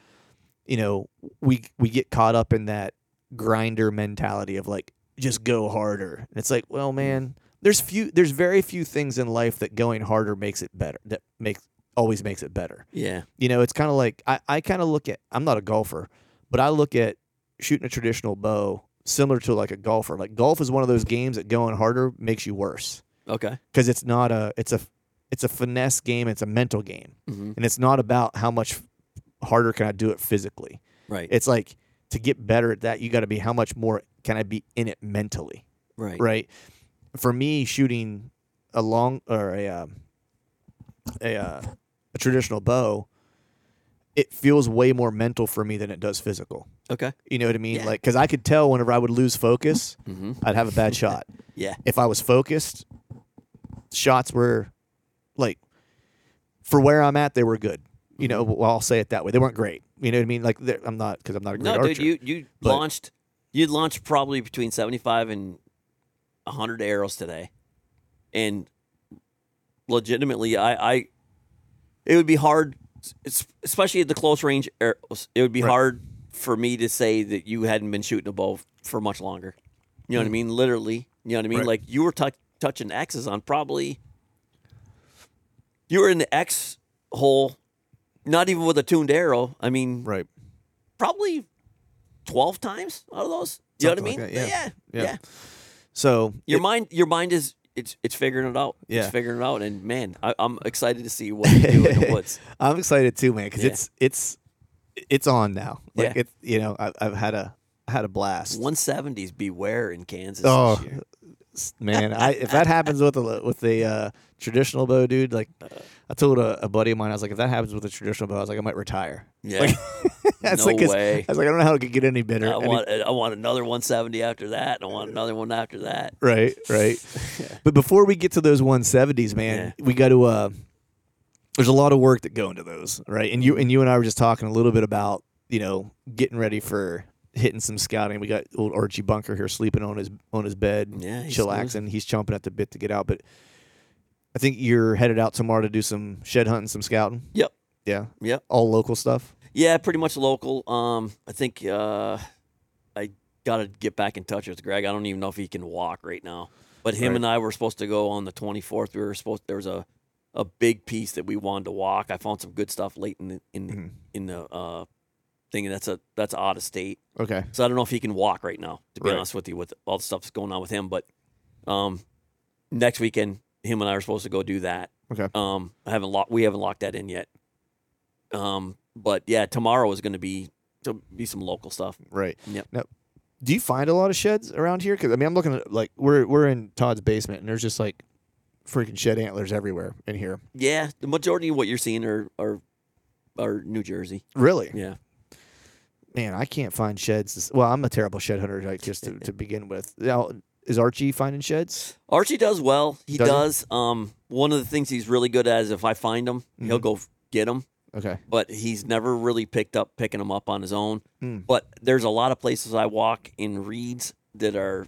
you know, we we get caught up in that grinder mentality of like just go harder. And it's like, well, man, there's few, there's very few things in life that going harder makes it better. That makes always makes it better. Yeah. You know, it's kind of like I, I kind of look at I'm not a golfer, but I look at shooting a traditional bow similar to like a golfer. Like golf is one of those games that going harder makes you worse Okay. because it's not a it's a it's a finesse game. It's a mental game, hmm and it's not about how much harder can I do it physically. Right. It's like to get better at that, you got to be how much more can I be in it mentally, right. right? For me, shooting a long or a um, a uh, a traditional bow, it feels way more mental for me than it does physical. Okay. You know what I mean? Yeah. Like, because I could tell whenever I would lose focus, Mm-hmm. I'd have a bad shot. Yeah. If I was focused, shots were like for where I'm at, they were good. You know, Mm-hmm. well, I'll say it that way. They weren't great. You know what I mean? Like, I'm not because I'm not a great No, archer. dude, you you but- launched you launched probably between seventy five and hundred arrows today, and legitimately, I, I it would be hard, especially at the close range er, arrows. It would be Right. hard for me to say that you hadn't been shooting a bow for much longer. You know what I mm. mean? Literally, you know what I mean? Right. Like you were tou touching X's on probably. You were in the X hole, not even with a tuned arrow. I mean, right. probably 12 times out of those. You know what I mean? like that, yeah. yeah. Yeah. yeah. So Your it- mind your mind is it's it's figuring it out. Yeah. It's figuring it out and man, I, I'm excited to see what you do in the woods. I'm excited too, man, because Yeah. it's it's it's on now. Like Yeah. it's you know I, I've had a I had a blast. 170s beware in Kansas Oh, this year. s- man! I if that happens with a with the uh, traditional bow, dude, like I told a, a buddy of mine, I was like, if that happens with a traditional bow, I was like, I might retire. Yeah. That's No like way. I was like, I don't know how it could get any better. I Any- want I want another 170 after that, and I want another one after that. right, right. But before we get to those 170s, man, we got to. Uh, there's a lot of work that go into those, right? And you and you and I were just talking a little bit about you know getting ready for hitting some scouting. We got old Archie Bunker here sleeping on his on his bed, Yeah, he's chillaxing. He's chomping at the bit to get out. But I think you're headed out tomorrow to do some shed hunting, some scouting. Yep. Yeah, Yep. all local stuff. Yeah, pretty much local. Um, I think uh, I got to get back in touch with Greg. I don't even know if he can walk right now. But him Right. and I were supposed to go on the 24th. We were supposed there was a, a big piece that we wanted to walk. I found some good stuff late in the in Mm-hmm. in the uh, thing. and That's a that's out of state. Okay. So I don't know if he can walk right now. To be Right. honest with you, with all the stuff that's going on with him. But um, next weekend, him and I are supposed to go do that. Okay. Um, I haven't locked. We haven't locked that in yet. Um, but yeah, tomorrow is going to be to be some local stuff. Right. Yep. Now, do you find a lot of sheds around here? Because I mean, I'm looking at like we're we're in Todd's basement, and there's just like freaking shed antlers everywhere in here. Yeah, the majority of what you're seeing are are, are New Jersey. Really, Yeah. Man, I can't find sheds. Well, I'm a terrible shed hunter, like just to, to begin with. Now, is Archie finding sheds? Archie does well. He Does does. Um, one of the things he's really good at is if I find him, he'll Mhm. go get him. Okay. But he's never really picked up picking them up on his own. Hmm. But there's a lot of places I walk in reeds that are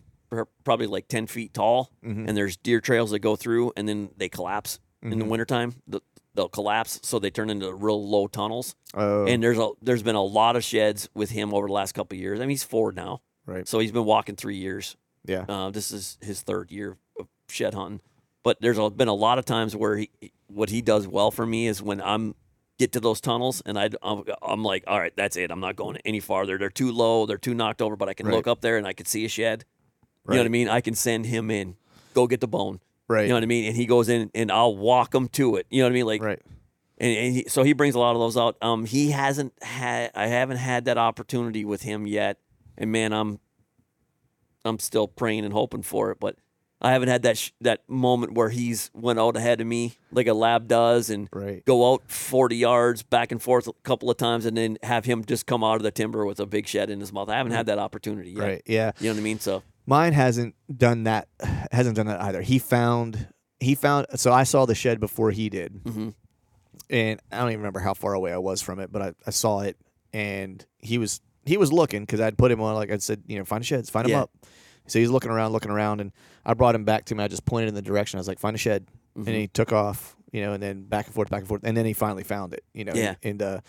probably like ten feet tall, Mhm. and there's deer trails that go through, and then they collapse in the Mhm. wintertime. The, they'll collapse, so they turn into real low tunnels. Oh, And there's a there's been a lot of sheds with him over the last couple of years. I mean, he's four now, right. so he's been walking three years. Yeah. Uh, this is his third year of shed hunting. But there's a, been a lot of times where he, what he does well for me is when I'm get to those tunnels and I, I'm, I'm like, all right, that's it. I'm not going any farther. They're too low. They're too knocked over. But I can Right. look up there and I can see a shed. You know what I mean? I can send him in. Go get the bone. Right. You know what I mean? And he goes in and I'll walk him to it. You know what I mean? Like, right. and, and he, so he brings a lot of those out. Um, he hasn't had, I haven't had that opportunity with him yet, and man, I'm, I'm still praying and hoping for it, but I haven't had that sh- that moment where he's went out ahead of me like a lab does, and Right. go out 40 yards back and forth a couple of times, and then have him just come out of the timber with a big shed in his mouth. I haven't had that opportunity yet. Right. Yeah. You know what I mean? So Mine hasn't done that. Hasn't done that either. He found. He found. So I saw the shed before he did. mhm. and I don't even remember how far away I was from it, but I, I saw it, and he was he was looking because I'd put him on like I said, you know, find a sheds, find him Yeah. up. So he's looking around, looking around, and I brought him back to me. I just pointed in the direction. I was like, find a shed, Mm-hmm. and he took off, you know, and then back and forth, back and forth, and then he finally found it, you know. Yeah. And uh,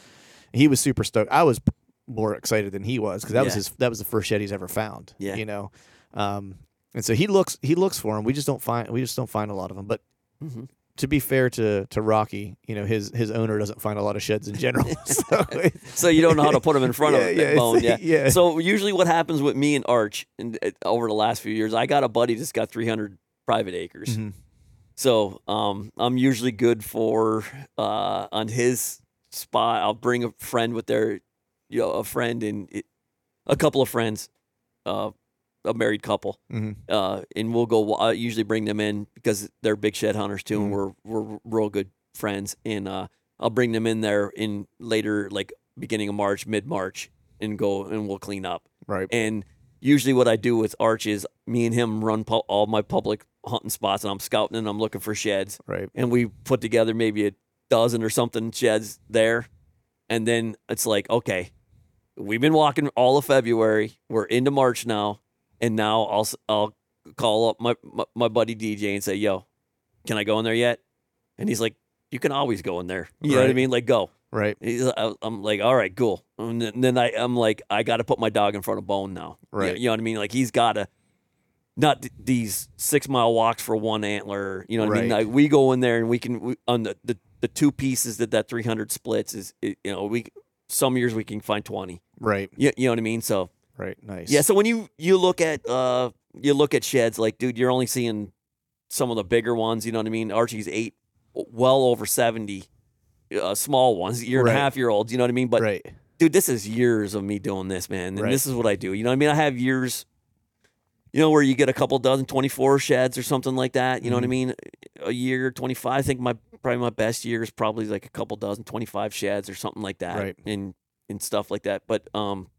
he was super stoked. I was more excited than he was because that was his that was the first shed he's ever found. Yeah. You know, um, and so he looks he looks for him. We just don't find we just don't find a lot of them, but Mhm. to be fair to to Rocky, you know, his his owner doesn't find a lot of sheds in general. so so you don't know how to put them in front Yeah, of yeah, bone. Yeah. yeah. So usually what happens with me and Arch and uh, over the last few years, I got a buddy that's got 300 private acres. Mhm. So um, I'm usually good for uh, on his spot. I'll bring a friend with their you know, a friend and it, a couple of friends, uh, a married couple, Mhm. uh, and we'll go. I usually bring them in because they're big shed hunters too, and we're we're real good friends. And uh, I'll bring them in there in later, like beginning of March, mid March, and go and we'll clean up. Right. And usually, what I do with Arch is me and him run pu- all my public hunting spots, and I'm scouting and I'm looking for sheds Right. and we put together maybe a dozen or something sheds there and then it's like okay we've been walking all of february we're into march now and now i'll i'll call up my, my my buddy dj and say yo can i go in there yet and he's like you can always go in there you know what i mean like go Right. He's, uh, I- i'm like all right cool and then- then i i'm like i gotta put my dog in front of bone now Right. you know what i mean like he's gotta not th- these six mile walks for one antler. You know what I mean? Like we go in there and we can we, on the, the the two pieces that that 300 splits is you know we some years we can find 20. Right. You, you know what I mean? So Right. Nice. yeah. So when you you look at uh you look at sheds like dude, you're only seeing some of the bigger ones. You know what I mean? Archie's eight, well over 70. Uh, small ones, year and Right. a half year olds. You know what I mean? But right. dude, this is years of me doing this, man. And Right. this is what I do. You know what I mean? I have years, you know, where you get a couple dozen, 24 sheds or something like that. You know what I Mhm. mean? A year, 25. I think my probably my best year is probably like a couple dozen, 25 sheds or something like that. Right. And, and stuff like that. But, um,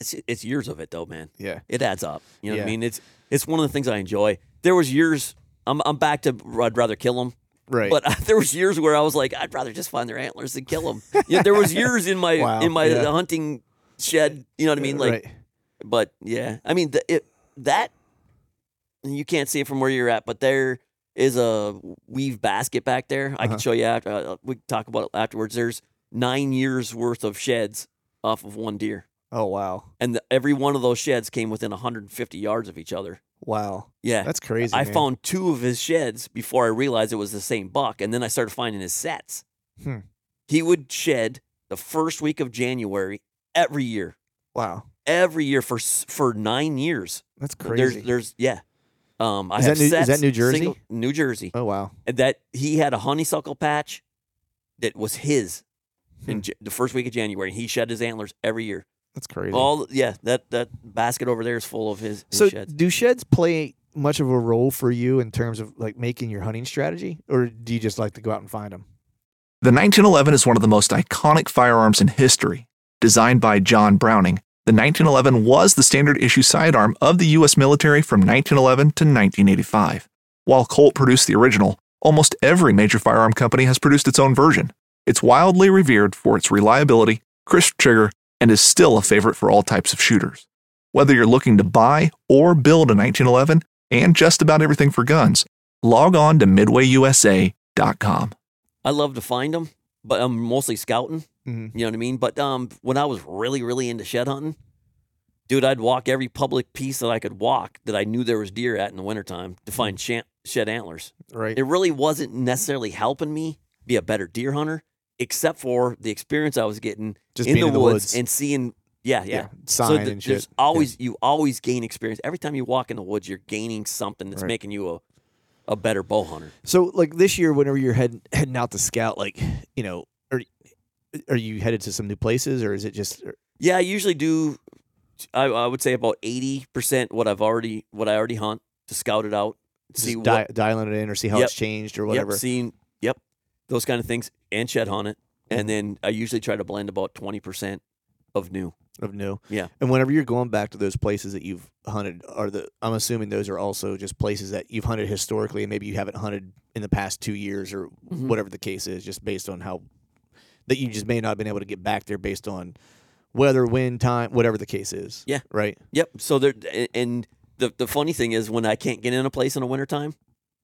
it's, it's years of it though, man. Yeah. It adds up. You know what I mean? It's, it's one of the things I enjoy. There was years, I'm, I'm back to, I'd rather kill them. Right. But there was years where I was like, I'd rather just find their antlers than kill them. yeah, there was years in my Wow, in my yeah. hunting shed. You know what I mean? Like, right. but yeah, I mean the, it that you can't see it from where you're at, but there is a weave basket back there. I Uh-huh. can show you after. Uh, we talk about it afterwards. There's nine years worth of sheds off of one deer, Oh wow. and the, every one of those sheds came within 150 yards of each other. Wow. Yeah, That's crazy. I man. found two of his sheds before I realized it was the same buck, and then I started finding his sets. Hmm. He would shed the first week of January every year, Wow. every year for for nine years. That's crazy. there's yeah. Um, I Is have that New- is that New Jersey? single- New Jersey. oh wow. And that he had a honeysuckle patch that was his Hmm. in J- the first week of January. He shed his antlers every year. That's crazy. All yeah, that that basket over there is full of his, his so sheds. do sheds play much of a role for you in terms of like making your hunting strategy, or do you just like to go out and find them? The 1911 is one of the most iconic firearms in history. Designed by John Browning, the 1911 was the standard issue sidearm of the U.S. military from 1911 to 1985. While Colt produced the original, almost every major firearm company has produced its own version. It's wildly revered for its reliability, crisp trigger, and is still a favorite for all types of shooters. Whether you're looking to buy or build a 1911 and just about everything for guns, log on to midwayusa.com. I love to find them, but I'm mostly scouting. Mhm. You know what I mean? But um, when I was really, really into shed hunting, dude, I'd walk every public piece that I could walk that I knew there was deer at in the wintertime to find shan- shed antlers. Right. It really wasn't necessarily helping me be a better deer hunter, except for the experience I was getting Just in the, in the woods, woods. and seeing. Yeah, yeah. Sign so th- and there's shit. always you always gain experience every time you walk in the woods. You're gaining something that's Right. making you a a better bow hunter. So like this year, whenever you're heading heading out to scout, like you know, are are you headed to some new places, or is it just er Yeah, I usually do. I, I would say about eighty percent what I've already what I already hunt to scout it out, see just what dialing it in, or see how Yep. it's changed, or whatever? Yep, seeing those kind of things and shed hunt it, Mm-hmm. and then I usually try to blend about twenty percent of new. of new. Yeah. And whenever you're going back to those places that you've hunted, are the I'm assuming those are also just places that you've hunted historically, and maybe you haven't hunted in the past two years, or Mhm. whatever the case is, just based on how that you just may not have been able to get back there based on weather, wind, time, whatever the case is. Yeah. Right. Yep. So there and the the funny thing is when I can't get in a place in the wintertime,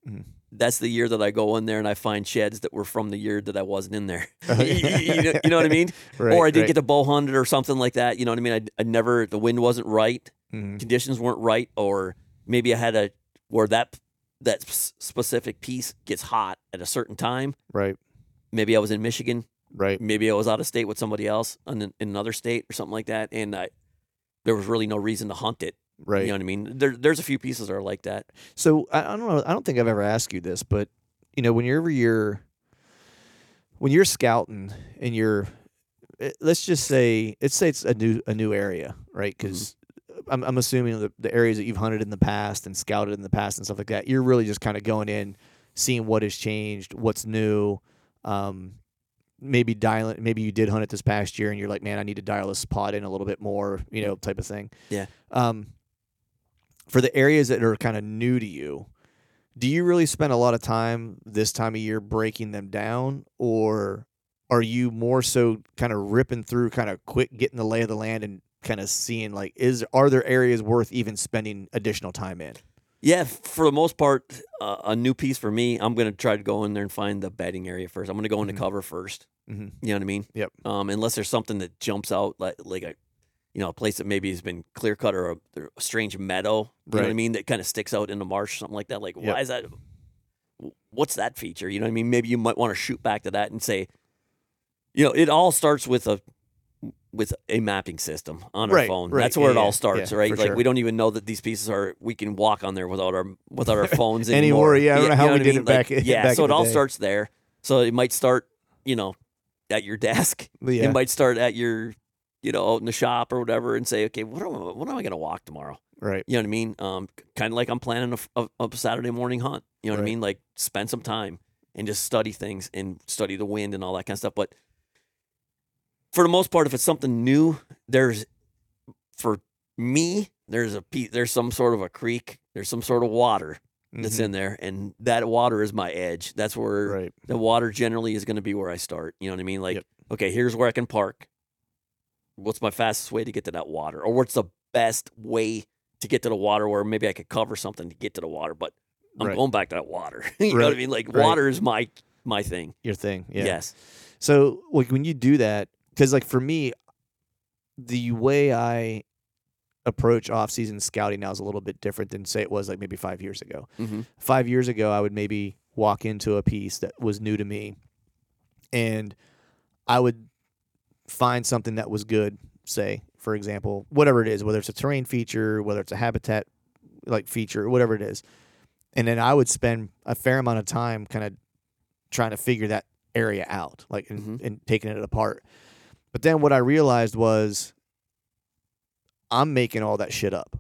Mhm. That's the year that I go in there and I find sheds that were from the year that I wasn't in there. Uh-huh. you, know, you know what I mean? Right. or I didn't right. get to bow hunt it or something like that. You know what I mean? I, I never the wind wasn't right. Mhm. conditions weren't right, or maybe I had a where that that specific piece gets hot at a certain time. Right. Maybe I was in Michigan, Right. maybe I was out of state with somebody else in, in another state or something like that, and I there was really no reason to hunt it. Right. You know what I mean? There, there's a few pieces that are like that. So I, I don't know. I don't think I've ever asked you this, but you know, whenever you're when you're scouting and you're eh, let's just say let's say it's a new a new area, right? Because I'm I'm assuming the, the areas that you've hunted in the past and scouted in the past and stuff like that, you're really just kind of going in, seeing what has changed, what's new. Um, maybe dial maybe you did hunt it this past year and you're like, man, I need to dial this spot in a little bit more, you know, type of thing. Yeah. Um, for the areas that are kind of new to you, do you really spend a lot of time this time of year breaking them down or are you more so kind of ripping through kind of quick getting the lay of the land and kind of seeing like is are there areas worth even spending additional time in Yeah, for the most part, uh, a new piece for me. I'm gonna try to go in there and find the bedding area first. I'm gonna go into Mhm. cover 1st Mhm. You know what I mean? Yep. Um, unless there's something that jumps out, like like a, you know, a place that maybe has been clear cut or a, or a strange meadow. You know what I mean? That kind of sticks out in the marsh, something like that. Like, Yep. why is that? What's that feature? You know what I mean? Maybe you might want to shoot back to that and say, you know, it all starts with a with a mapping system on our Right, phone. right. That's where Yeah, it all starts, yeah, right? Like sure. we don't even know that these pieces are we can walk on there without our without our phones Anymore, anymore. yeah, I don't know how you we did mean? it back Like, in- yeah, back so it all day. starts there. So it might start, you know, at your desk. It might start at your, you know, out in the shop or whatever, and say, okay, what am I, what am I going to walk tomorrow? right You know what I mean? Um, kind of like I'm planning a Saturday morning hunt. You know what Right. I mean? Like spend some time and just study things and study the wind and all that kind of stuff. But for the most part, if it's something new, there's for me, there's a pe- there's some sort of a creek, there's some sort of water that's Mhm. in there, and that water is my edge. That's where right the water generally is going to be where I start. You know what I mean? Like, Yep. okay, here's where I can park. What's my fastest way to get to that water, or what's the best way to get to the water where maybe I could cover something to get to the water, but I'm Right. going back to that water. you know what I mean? Like right. water is my my thing. your thing yeah Yes. So like when you do that, because like for me, the way I approach off-season scouting now is a little bit different than say it was like maybe five years ago. hmm Five years ago, I would maybe walk into a piece that was new to me, and I would find something that was good. Say, for example, whatever it is, whether it's a terrain feature, whether it's a habitat like feature, whatever it is, and then I would spend a fair amount of time kind of trying to figure that area out, like and, Mhm. and taking it apart. But then what I realized was I'm making all that shit up.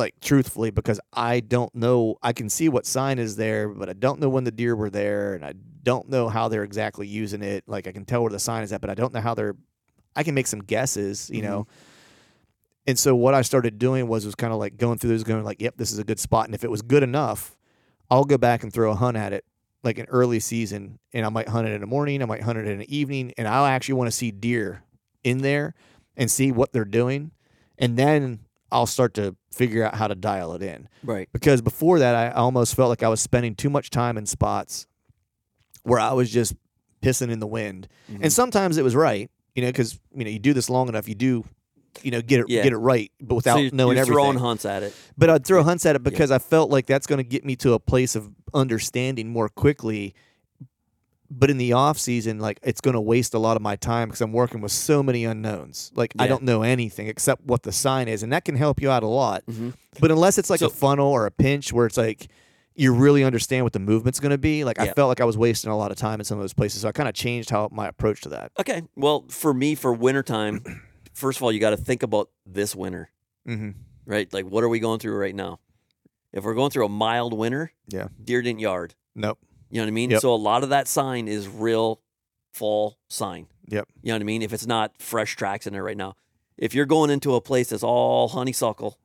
Like truthfully, because I don't know. I can see what sign is there, but I don't know when the deer were there, and I don't know how they're exactly using it. Like I can tell where the sign is at, but I don't know how they're. I can make some guesses, you know. Mm-hmm. And so what I started doing was was kind of like going through those, going like, "Yep, this is a good spot." And if it was good enough, I'll go back and throw a hunt at it, like an early season, and I might hunt it in the morning, I might hunt it in the evening, and I'll actually want to see deer in there and see what they're doing, and then I'll start to figure out how to dial it in. Right. Because before that, I almost felt like I was spending too much time in spots where I was just pissing in the wind, Mhm. and sometimes it was right, you know, because you know you do this long enough, you do. You know, get it Yeah. get it right, but without so you're, knowing you're everything. throwing hunts at it. But I'd throw hunts at it because I felt like that's going to get me to a place of understanding more quickly. But in the off season, like it's going to waste a lot of my time because I'm working with so many unknowns. Like I Yeah. don't know anything except what the sign is, and that can help you out a lot. Mhm. But unless it's like So- a funnel or a pinch where it's like you really understand what the movement's going to be, like I Yeah. felt like I was wasting a lot of time in some of those places. So I kind of changed how my approach to that. Okay. Well, for me, for wintertime, first of all, you got to think about this winter. Mm-hmm. right? Like, what are we going through right now? If we're going through a mild winter, Yeah. deer didn't yard. Nope. You know what I mean? Yep. So a lot of that sign is real fall sign. Yep. You know what I mean? If it's not fresh tracks in there right now, if you're going into a place that's all honeysuckle,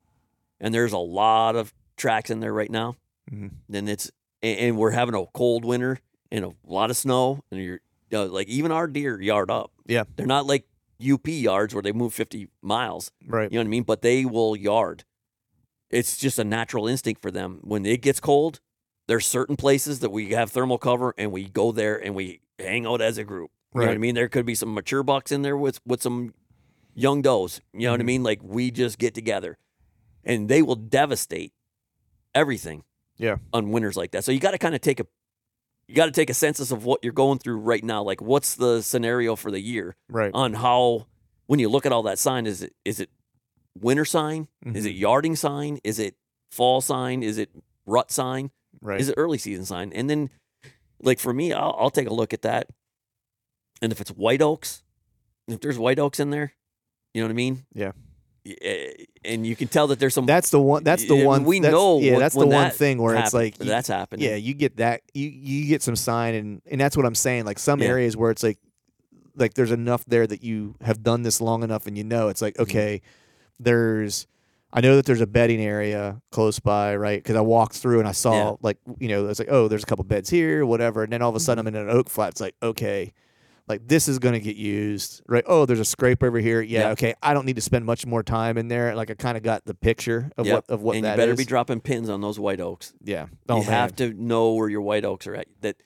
and there's a lot of tracks in there right now, Mhm. then it's and, and we're having a cold winter and a lot of snow, and you're you know, like even our deer yard up. Yeah. They're not like UP yards where they move 50 miles. Right. You know what I mean? But they will yard. It's just a natural instinct for them. When it gets cold, there's certain places that we have thermal cover and we go there and we hang out as a group. You know what I mean? There could be some mature bucks in there with with some young does. You know what I Mhm. mean? Like we just get together. And they will devastate everything Yeah. on winters like that. So you got to kind of take a you got to take a census of what you're going through right now. Like what's the scenario for the year? Right. on how when you look at all that sign is it is it winter sign is it Mhm. yarding sign is it fall sign is it rut sign Right. is it early season sign and then like for me I'll, I'll take a look at that and if it's white oaks if there's white oaks in there, you know what I mean? Yeah. Yeah, And you can tell that there's some. That's the one. That's the one. we know Yeah, when- that's the one that thing where it's like you- that's happening. Yeah, you get that. You you get some sign, and and that's what I'm saying. Like some Yeah. areas where it's like, like there's enough there that you have done this long enough, and you know it's Mm-hmm. like okay, there's. I know that there's a bedding area close by, right? Because I walked through and I saw Yeah. like you know it's like oh there's a couple beds here, whatever, and then all of a sudden Mm-hmm. I'm in an oak flat. It's like okay. Like this is gonna get used, right? Oh, there's a scrape over here. Yeah, okay. I don't need to spend much more time in there. Like I kind of got the picture of Yep. what of what and that you better is. be dropping pins on those white oaks. Yeah. you have to know where your white oaks are at. That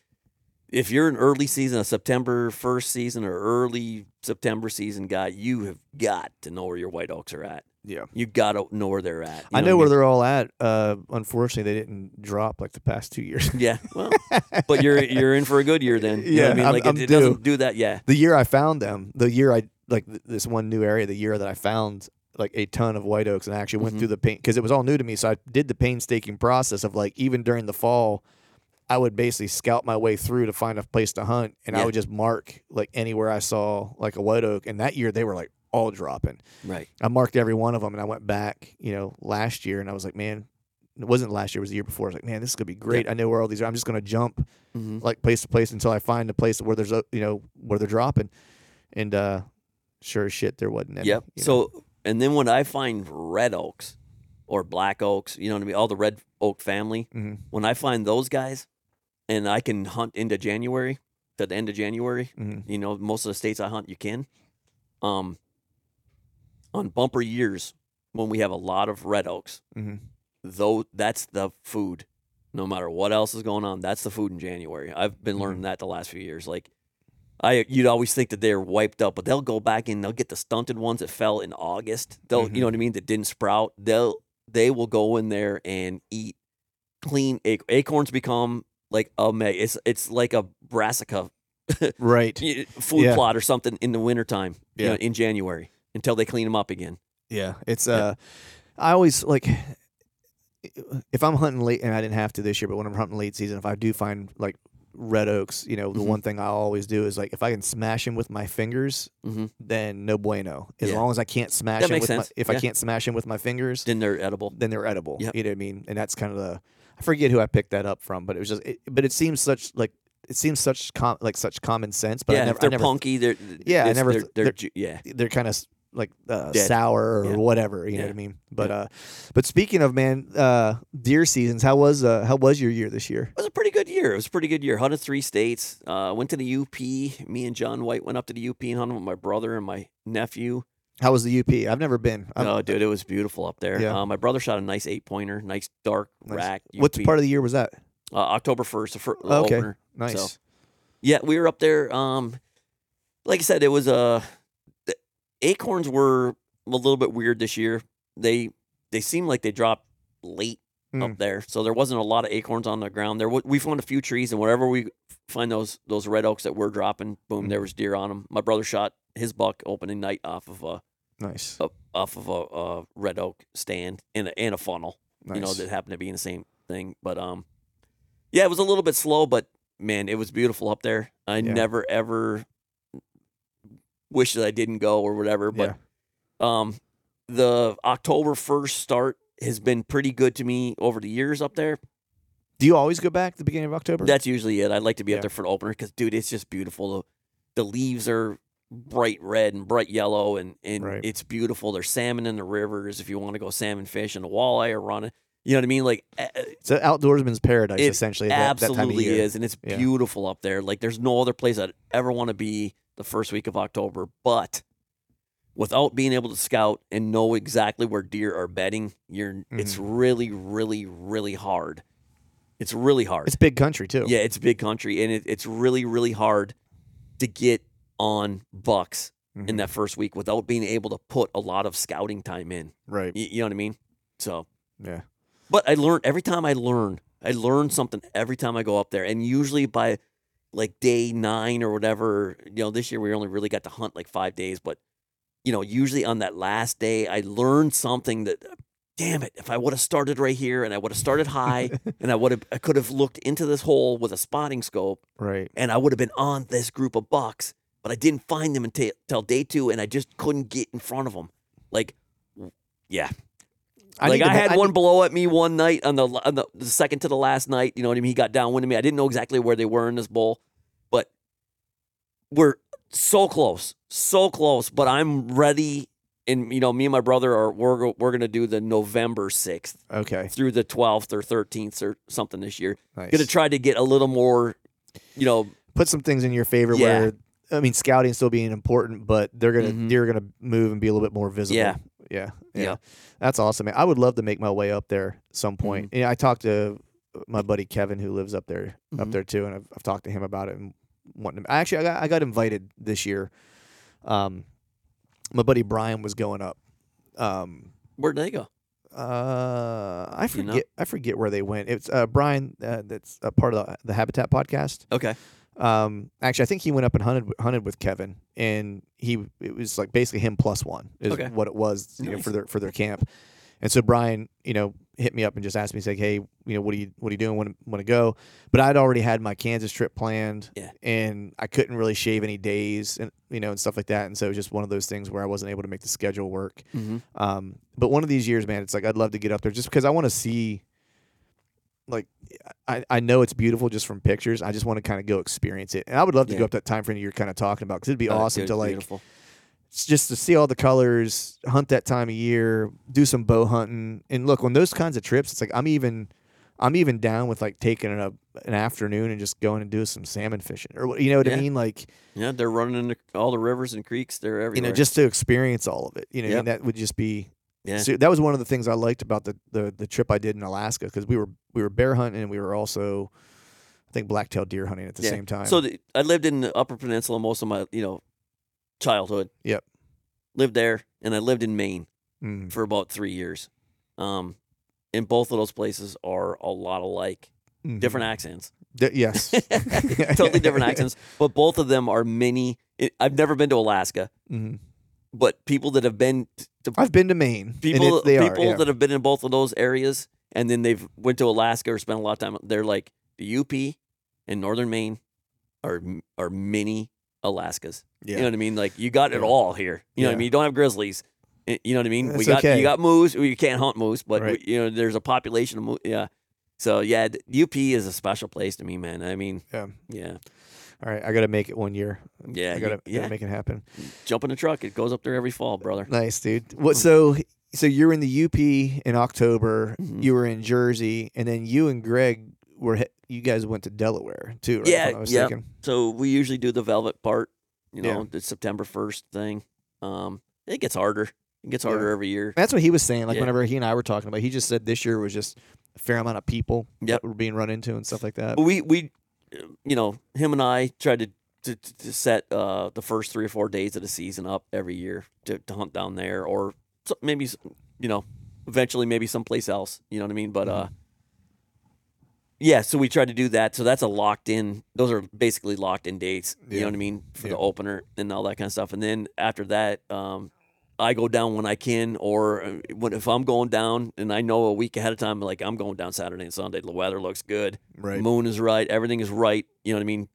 if you're an early season, a September first season or early September season guy, you have got to know where your white oaks are at. Yeah. You got to know where they're at. You I know what where mean? they're all at. Uh, unfortunately, they didn't drop like the past two years. Yeah, well, but you're you're in for a good year then. You know what Yeah, I mean, I'm- like I'm it, it doesn't do that. Yeah, the year I found them, the year I like th- this one new area, the year that I found like a ton of white oaks and I actually went Mhm. through the paint because it was all new to me. So I did the painstaking process of like even during the fall, I would basically scout my way through to find a place to hunt, and I would just mark like anywhere I saw like a white oak. And that year they were like all dropping. right. I marked every one of them, and I went back, you know, last year, and I was like, man, it wasn't last year; it was the year before. I was like, man, this is gonna be great. I know where all these are. I'm just gonna jump hmm like place to place until I find a place where there's a, you know, where they're dropping, and uh, sure as shit, there wasn't any. Yep. you know. So and then when I find red oaks or black oaks, you know what I mean, all the red oak family. Mhm. When I find those guys, and I can hunt into January to the end of January, Mhm. you know, most of the states I hunt, you can. Um, on bumper years, when we have a lot of red oaks, Mhm. though that's the food. No matter what else is going on, that's the food in January. I've been learning that the last few years. Like, I you'd always think that they're wiped up, but they'll go back and they'll get the stunted ones that fell in August. They'll, you know what I mean, that didn't sprout. They'll they will go in there and eat clean ac- acorns. Become like a me- it's it's like a brassica right. food Yeah. plot or something in the wintertime, you Yeah. know, in January until they clean them up again. Yeah, it's uh, I always like if I'm hunting late, and I didn't have to this year, but when I'm hunting late season, if I do find like red oaks, you know, the Mhm. one thing I always do is like if I can smash them with my fingers, hmm then no bueno. As Yeah. long as I can't smash That them makes with my, sense. if I can't smash them with my fingers, Then they're edible. then they're edible. Yep. You know what I mean? And that's kind of the I forget who I picked that up from, but it was just it, but it seems such like it seems such com- like such common sense, but yeah, I never they're I never punky. They're Yeah, I never They're, th- they're, they're- yeah. they're kind of like uh, sour or Yeah. whatever. You know what I mean? But Yeah. uh, but speaking of man, uh, deer seasons. How was uh, how was your year this year? It was a pretty good year. It was a pretty good year. Hunted three states. Uh, went to the UP. Me and John White went up to the UP and hunted with my brother and my nephew. How was the UP? I've never been. I'm- oh, dude, it was beautiful up there. Yeah. Uh, my brother shot a nice eight pointer, nice dark Nice. rack. what part of the year was that? uh, October first, the, fir- the Okay. opener. Nice. So, yeah, we were up there. Um, like I said, it was uh, the acorns were a little bit weird this year. They they seemed like they dropped late Mm. up there, so there wasn't a lot of acorns on the ground. There, we found a few trees, and wherever we find those those red oaks that were dropping, boom, Mm. there was deer on them. My brother shot his buck opening night off of a Nice. up- off of a, a red oak stand in a in a funnel nice. you know, that happened to be in the same thing. But um, yeah, it was a little bit slow, but man, it was beautiful up there. I Yeah. never ever wish that I didn't go or whatever. But um, the October first start has been pretty good to me over the years up there. Do you always go back at the beginning of October? That's usually it. I'd like to be Yeah. up there for an opener because, dude, it's just beautiful. The, the leaves are bright red and bright yellow, and, and Right. it's beautiful. There's salmon in the rivers if you want to go salmon fish, and the walleye are running. You know what I mean? Like, it's an outdoorsman's paradise, essentially. That, that time of absolutely is, and it's Yeah. beautiful up there. Like there's no other place I'd ever want to be the first week of October. But without being able to scout and know exactly where deer are bedding, you're it's Mm-hmm. really, really, really hard. It's really hard. It's big country too. yeah, it's big country, and it, it's really, really hard to get on bucks Mhm. in that first week without being able to put a lot of scouting time in. Right. You, you know what I mean? So Yeah. but I learn every time I learn, I learn something every time I go up there. And usually by like day nine or whatever, you know, this year we only really got to hunt like five days, but you know, usually on that last day, I learned something that, uh, damn it, if I would have started right here and I would have started high and I would have, I could have looked into this hole with a spotting scope Right. and I would have been on this group of bucks but I didn't find them until, until day two, and I just couldn't get in front of them. Like, yeah, I like I had I one need- below at me one night on the, on the the second to the last night. You know what I mean? He got downwind of me. I didn't know exactly where they were in this bowl, but we're so close, so close. But I'm ready, and you know, me and my brother are we're we're gonna do the November sixth Okay. through the twelfth or thirteenth or something this year. Nice. Gonna try to get a little more, you know, put some things in your favor Yeah. where I mean scouting still being important, but they're gonna Mhm. they're gonna move and be a little bit more visible. Yeah. Yeah. Yeah. Yeah. That's awesome, man. I would love to make my way up there some point. Mm-hmm. Yeah, I talked to my buddy Kevin who lives up there up Mhm. there too, and I've, I've talked to him about it and wanting to. Actually I got I got invited this year. Um, my buddy Brian was going up. Um, where'd they go? uh, I You know? forget I forget where they went. It's uh Brian uh, that's a part of the, the Habitat podcast. Okay, Um, actually, I think he went up and hunted hunted with Kevin, and he it was like basically him plus one is Okay. what it was you know, for their for their camp. And so Brian, you know, hit me up and just asked me, he's like, "Hey, you know, what are you what are you doing? Want to want to go?" But I'd already had my Kansas trip planned, Yeah. and I couldn't really shave any days and you know and stuff like that. And so it was just one of those things where I wasn't able to make the schedule work. mm-hmm. Um, but one of these years, man, it's like I'd love to get up there just because I want to see. Like, I, I know it's beautiful just from pictures. I just want to kind of go experience it, and I would love to Yeah. go up that time frame you're kind of talking about because it'd be awesome dude, to like beautiful. just to see all the colors, hunt that time of year, do some bow hunting, and look on those kinds of trips. It's like I'm even, I'm even down with like taking a, an afternoon and just going and doing some salmon fishing or you know what I mean, like Yeah, they're running into all the rivers and creeks. They're everywhere. you know just to experience all of it. You know, Yep. and that would just be yeah. So that was one of the things I liked about the the, the trip I did in Alaska because we were we were bear hunting and we were also, I think blacktail deer hunting at the Yeah. same time. So the, I lived in the Upper Peninsula most of my you know childhood. Yep. Lived there, and I lived in Maine Mm, for about three years. Um, and both of those places are a lot alike. mhm. Different accents, D- yes, totally different accents, but both of them are mini. It, I've never been to Alaska, Mhm. But people that have been to I've been to Maine. and people people are, yeah. that have been in both of those areas and then they've went to Alaska or spent a lot of time they're like the UP and northern Maine are are mini Alaskas. yeah. You know what I mean? Like you got it all here. You know what I mean? You don't have grizzlies. Eh, You know what I mean? we got okay. you got moose. We can't hunt moose, but Right. we, you know there's a population of moose. Yeah. So yeah, the UP is a special place to me, man. I mean, yeah. yeah, All right, I got to make it one year. yeah, I you- gotta, yeah. gotta make it happen. Jump in the truck. It goes up there every fall, brother. Nice, dude. What? So, so you're in the UP in October. Mhm. You were in Jersey, and then you and Greg were. You guys went to Delaware too, right? Yeah, I'm not yep. mistaken. So we usually do the velvet part, you Yeah. know, the September first thing. Um, it gets harder. It gets Yeah. harder every year. That's what he was saying. Like Yeah. whenever he and I were talking about, he just said this year was just a fair amount of people Yep. that were being run into and stuff like that. We we, you know, him and I tried to to, to set uh, the first three or four days of the season up every year to, to hunt down there, or maybe you know, eventually maybe someplace else. You know what I mean? But uh, yeah. So we tried to do that. So that's a locked in. Those are basically locked in dates. You Yeah. know what I mean for Yeah. the opener and all that kind of stuff. And then after that, um, I go down when I can, or uh, when if I'm going down and I know a week ahead of time, like I'm going down Saturday and Sunday. The weather looks good. Right. Moon is right. Everything is right. You know what I mean?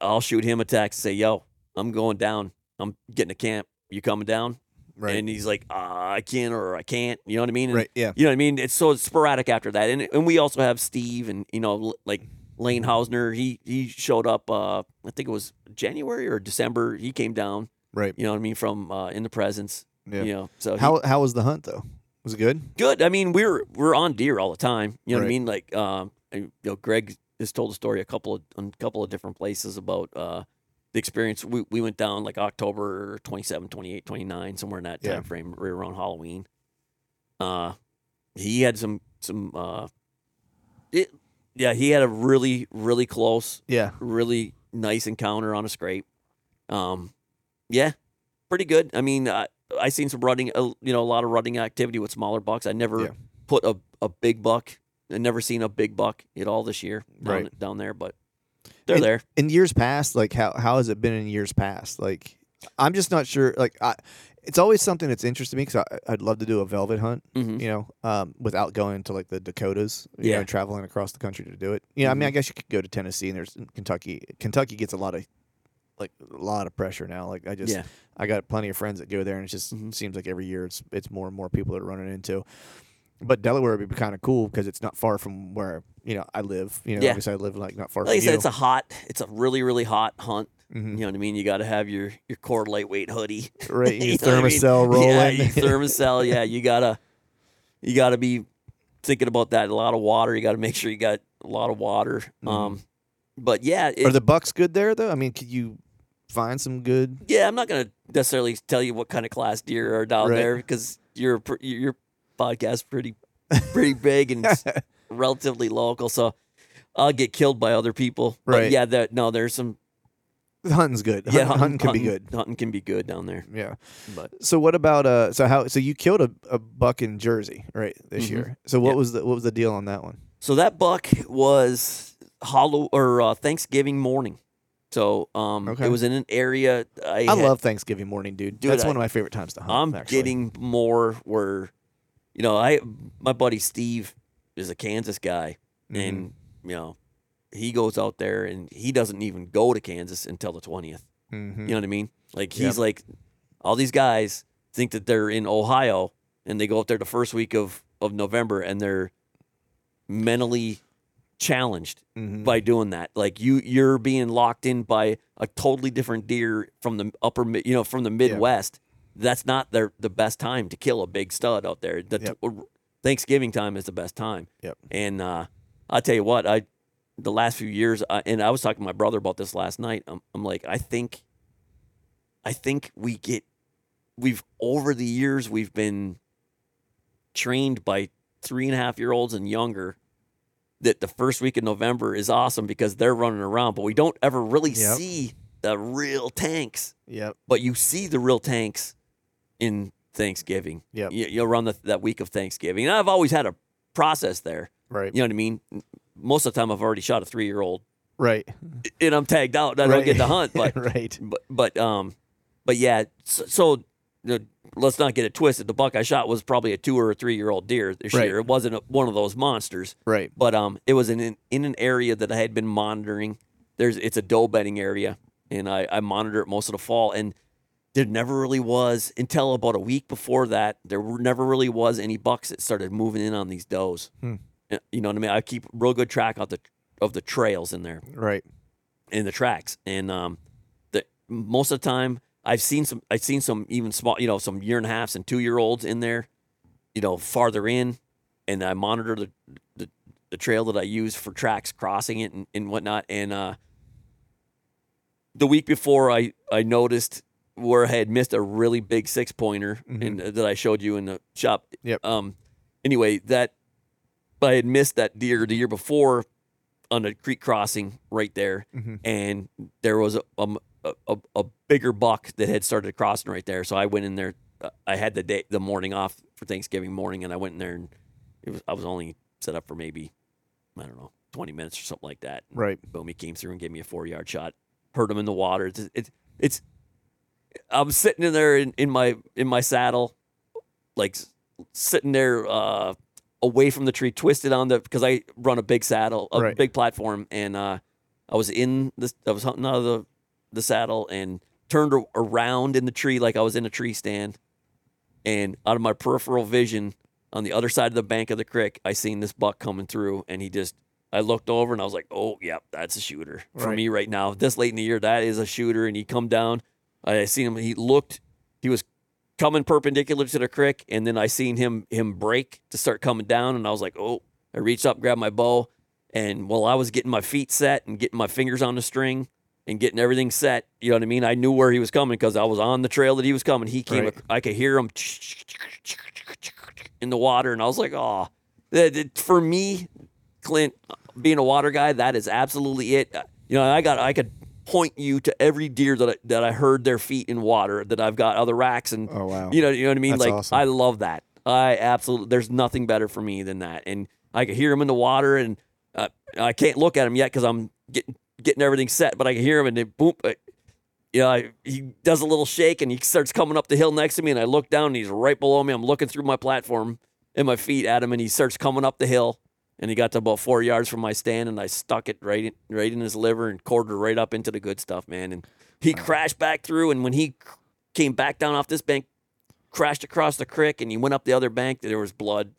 I'll shoot him a text, say, "Yo, I'm going down. I'm getting to camp. You coming down?" Right. And he's like, uh, "I can or I can't." You know what I mean? And, right. Yeah. You know what I mean? It's so sporadic after that, and and we also have Steve and you know like Lane Hausner. He he showed up. Uh, I think it was January or December. He came down. Right. You know what I mean? From uh, in the presence. Yeah. You know. So he- How how was the hunt though? Was it good? good. I mean, we're we're on deer all the time. You know what I mean? Like, um, you know, Greg has told a story a couple of a couple of different places about uh the experience. We we went down like October 27, 28, 29, somewhere in that Yeah. time frame, right around Halloween. Uh, he had some some uh, it yeah, he had a really really close, Yeah. really nice encounter on a scrape. Um, yeah, pretty good. I mean, I I seen some running, uh, you know, a lot of running activity with smaller bucks. I never Yeah. put a, a big buck. I never seen a big buck at all this year down, Right. down there, but they're there. In years past, like how how has it been in years past? Like I'm just not sure. Like I, it's always something that's interested me because I'd love to do a velvet hunt. Mhm. You know, um, without going to like the Dakotas. You Yeah. know, traveling across the country to do it. You know, I mean, I guess you could go to Tennessee and there's Kentucky. Kentucky gets a lot of like a lot of pressure now. Like I just Yeah. I got plenty of friends that go there, and it just seems like every year it's it's more and more people that are running into. But Delaware would be kind of cool because it's not far from where you know I live. You know, Yeah. obviously I live like not far Like I said, you. it's a hot, it's a really, really hot hunt. Mhm. You know what I mean? You got to have your your core lightweight hoodie, Right, your You I mean? rolling. Yeah, your Thermacell. Yeah, you gotta you gotta be thinking about that. A lot of water. You got to make sure you got a lot of water. Um, but yeah, it, Are the bucks good there though? I mean, could you find some good? yeah, I'm not gonna necessarily tell you what kind of class deer are down Right. there because your your podcast pretty pretty big and s- relatively local, so I'll get killed by other people. But Right. yeah, that no, there's some Hunting's good. yeah, Hunt- hunting, can be good. Hunting can be good down there. Yeah. But So what about uh? So how? So you killed a, a buck in Jersey, right? This Mhm. year. So what Yeah. was the what was the deal on that one? so that buck was hollow or uh, Thanksgiving morning. So um, Okay. it was in an area I, I had- love Thanksgiving morning, dude. Dude, That's I- one of my favorite times to hunt. I'm actually. getting more where, you know, I my buddy Steve is a Kansas guy, Mm-hmm. and you know, he goes out there and he doesn't even go to Kansas until the 20th. Mhm. You know what I mean? Like Yep. he's like, all these guys think that they're in Ohio and they go up there the first week of of November and they're mentally challenged Mhm. by doing that. Like you you're being locked in by a totally different deer from the upper you know from the Midwest. That's not their the best time to kill a big stud out there. The Yep. Thanksgiving time is the best time. Yep. And uh, I'll tell you what, I the last few years, uh, and I was talking to my brother about this last night. I'm, I'm like, I think, I think we get, we've over the years we've been trained by three and a half year olds and younger that the first week of November is awesome because they're running around, but we don't ever really Yep. see the real tanks. Yep. But you see the real tanks in Thanksgiving. Yep. You, you around the, that week of Thanksgiving. And I've always had a process there. Right. You know what I mean? Most of the time, I've already shot a three year old, Right. and I'm tagged out. and I don't get to hunt, but right. but but um, but yeah. So, so you know, let's not get it twisted. The buck I shot was probably a two or a three year old deer this Right. year. It wasn't a, one of those monsters, Right. but um, it was in an, in an area that I had been monitoring. There's it's a doe bedding area, and I I monitor it most of the fall, and there never really was until about a week before that. There were, never really was any bucks that started moving in on these does. Hmm. Uh, You know what I mean? I keep real good track of the of the trails in there Right. in the tracks, and um, the most of the time I've seen some I've seen some even small you know some year and a halfs and two year olds in there, you know farther in, and I monitor the the, the trail that I use for tracks crossing it and, and whatnot, and uh, the week before I I noticed where I had missed a really big six pointer and that I showed you in the shop. Yep. Um. Anyway, that I had missed that deer the year before on a creek crossing right there, Mhm. and there was a, um, a a a bigger buck that had started crossing right there. So I went in there. uh, I had the day the morning off for Thanksgiving morning, and I went in there and it was I was only set up for maybe I don't know twenty minutes or something like that. Right. Boom, he came through and gave me a four yard shot. Hurt him in the water. It's, it's it's I'm sitting in there in, in my in my saddle, like sitting there uh, away from the tree, twisted on the because I run a big saddle, a Right. big platform, and uh, I was in this. I was hunting out of the the saddle and turned around in the tree like I was in a tree stand, and out of my peripheral vision on the other side of the bank of the creek, I seen this buck coming through, and he just. I looked over and I was like, "Oh, yep, that's a shooter for Right. me right now. This late in the year, that is a shooter." And he come down. I seen him. He looked. He was coming perpendicular to the creek, and then I seen him him break to start coming down, and I was like, "Oh!" I reached up, grabbed my bow, and while I was getting my feet set and getting my fingers on the string and getting everything set, you know what I mean. I knew where he was coming because I was on the trail that he was coming. He came. Right. I could hear him in the water, and I was like, "Oh!" For me, Clint, being a water guy, that is absolutely it. You know, I got I could point you to every deer that I, that I heard their feet in water that I've got other racks and Oh, wow. you know you know what I mean. That's like awesome. I love that. I absolutely there's nothing better for me than that. And I could hear him in the water, and uh, I can't look at him yet because I'm getting getting everything set. But I can hear him, and then boom. uh, You know, I, he does a little shake and he starts coming up the hill next to me, and I look down and he's right below me. I'm looking through my platform and my feet at him, and he starts coming up the hill and he got to about four yards from my stand, and I stuck it right in, right in his liver and quartered right up into the good stuff, man. And he crashed back through, and when he came back down off this bank, crashed across the creek, and he went up the other bank. There was blood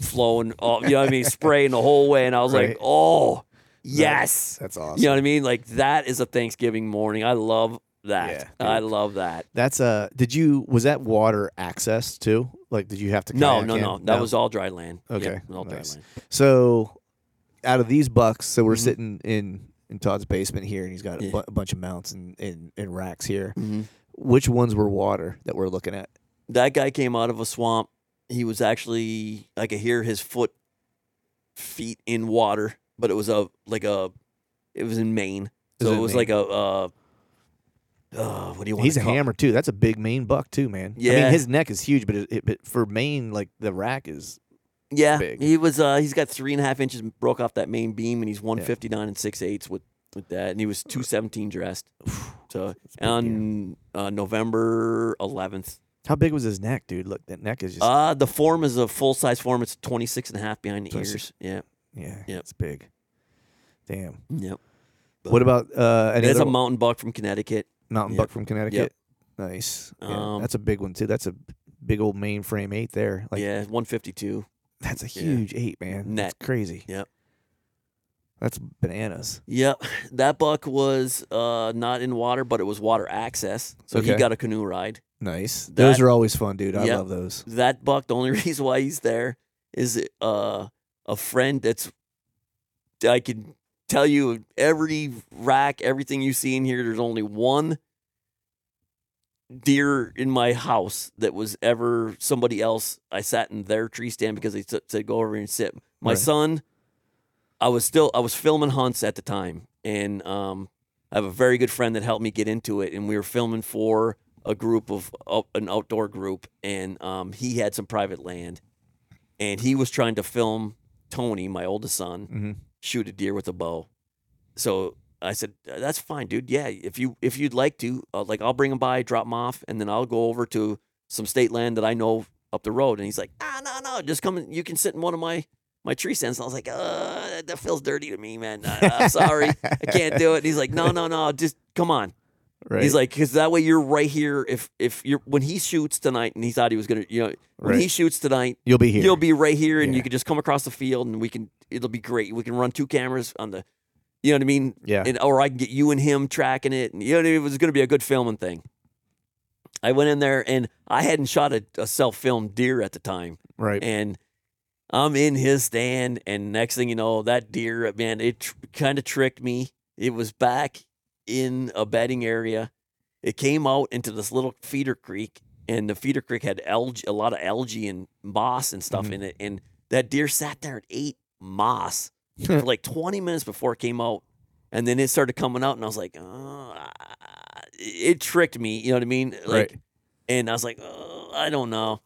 flowing, all, you know what I mean, spraying the whole way, and I was Right. like, oh yes, That's awesome. you know what I mean? Like that is a Thanksgiving morning. I love that. Yeah, I love that. That's uh did you was that water access too? Like did you have to No, no, in? no. That was all dry land. Okay, all dry land. So out of these bucks, so we're Mhm. sitting in in Todd's basement here and he's got a, Yeah. bu- a bunch of mounts and, and, and racks here. Mhm. Which ones were water that we're looking at? That guy came out of a swamp. He was actually I could hear his foot feet in water, but it was a like a it was in Maine. Is So it it was Maine? like a uh, uh what do you want He's a hammer too. That's a big Maine buck too, man. I Yeah. mean his neck is huge, but it, it, but for Maine, like the rack is Yeah, big. he was. Uh, he's got three and a half inches broke off that main beam, and he's one fifty nine and six eighths with with that, and he was two seventeen dressed. So on uh, November eleventh, how big was his neck, dude? Look, that neck is just uh, the form is a full size form. It's 26 and a half behind the 26. ears. Yeah, yeah, yep. it's big. Damn. yep. What about uh any other a mountain buck from Connecticut. mountain yep. buck from Connecticut? Nice. Yeah, Um, that's a big one too. That's a big old mainframe eight there. Like yeah, 152. that's a Yeah. huge eight, man. Net. That's crazy. Yep. That's bananas. Yep, that buck was uh, not in water, but it was water access, so he got a canoe ride. Nice. Those are always fun, dude. I Yep. love those. that buck the only reason why he's there is uh, a friend that's i can tell you every rack everything you see in here there's only one deer in my house that was ever somebody else i sat in their tree stand because they s- said go over and sit my Right. son i was still i was filming hunts at the time and um, i have a very good friend that helped me get into it and we were filming for a group of out- an outdoor group and um, he had some private land and he was trying to film tony my oldest son Mhm. shoot a deer with a bow. So i said that's fine dude. Yeah if you if you'd like to uh, like i'll bring him by drop him off and then i'll go over to some state land that i know up the road. And he's like ah no no just come and you can sit in one of my my tree stands. And i was like uh that feels dirty to me man. I, i'm sorry. I can't do it. And he's like no no no just come on Right. He's like, because that way you're right here. If if you're when he shoots tonight, and he thought he was gonna, you know, when he shoots tonight, You'll be here. you'll be right here, and Yeah. you can just come across the field, and we can. It'll be great. We can run two cameras on the, you know what I mean? Yeah. And or I can get you and him tracking it, and you know what I mean? It was gonna be a good filming thing. I went in there, and I hadn't shot a, a self filmed deer at the time, right. and I'm in his stand, and next thing you know, that deer, man, it tr- kind of tricked me. It was back in a bedding area. It came out into this little feeder creek, and the feeder creek had algae, a lot of algae and moss and stuff Mhm. in it. And that deer sat there and ate moss for like 20 minutes before it came out. And then it started coming out, and I was like, oh, ah," it tricked me. You know what I mean? Like, Right. and I was like, oh, I don't know.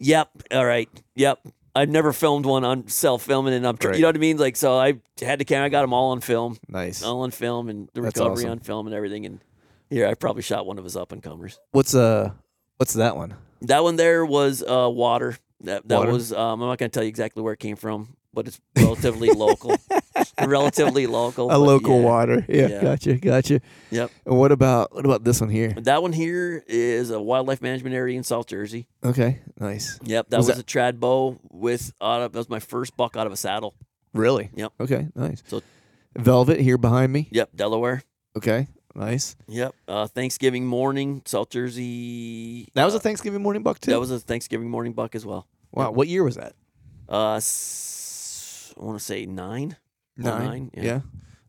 Yep. All right. Yep. I've never filmed one on self filming, and I'm, Right. you know what I mean? Like, so I had the camera, I got them all on film, nice. all on film, and the That's recovery awesome. on film and everything. And here, I probably shot one of his up and comers. What's uh what's that one? That one there was uh, water. That that Water? was. Um, I'm not going to tell you exactly where it came from, but it's relatively local. relatively local. A local yeah. water. Yeah, Yeah. gotcha, gotcha. Yep. And what about what about this one here? That one here is a wildlife management area in South Jersey. Okay, nice. Yep, that Was was, that- a trad bow with out of, that was my first buck out of a saddle. Really? Yep. Okay, nice. So- Velvet here behind me. Yep, Delaware. Okay, nice. Yep, uh, Thanksgiving morning, South Jersey. That was uh, a Thanksgiving morning buck too. that was a Thanksgiving morning buck as well. wow. What year was that? Uh, s- I want to say nine. nine. yeah.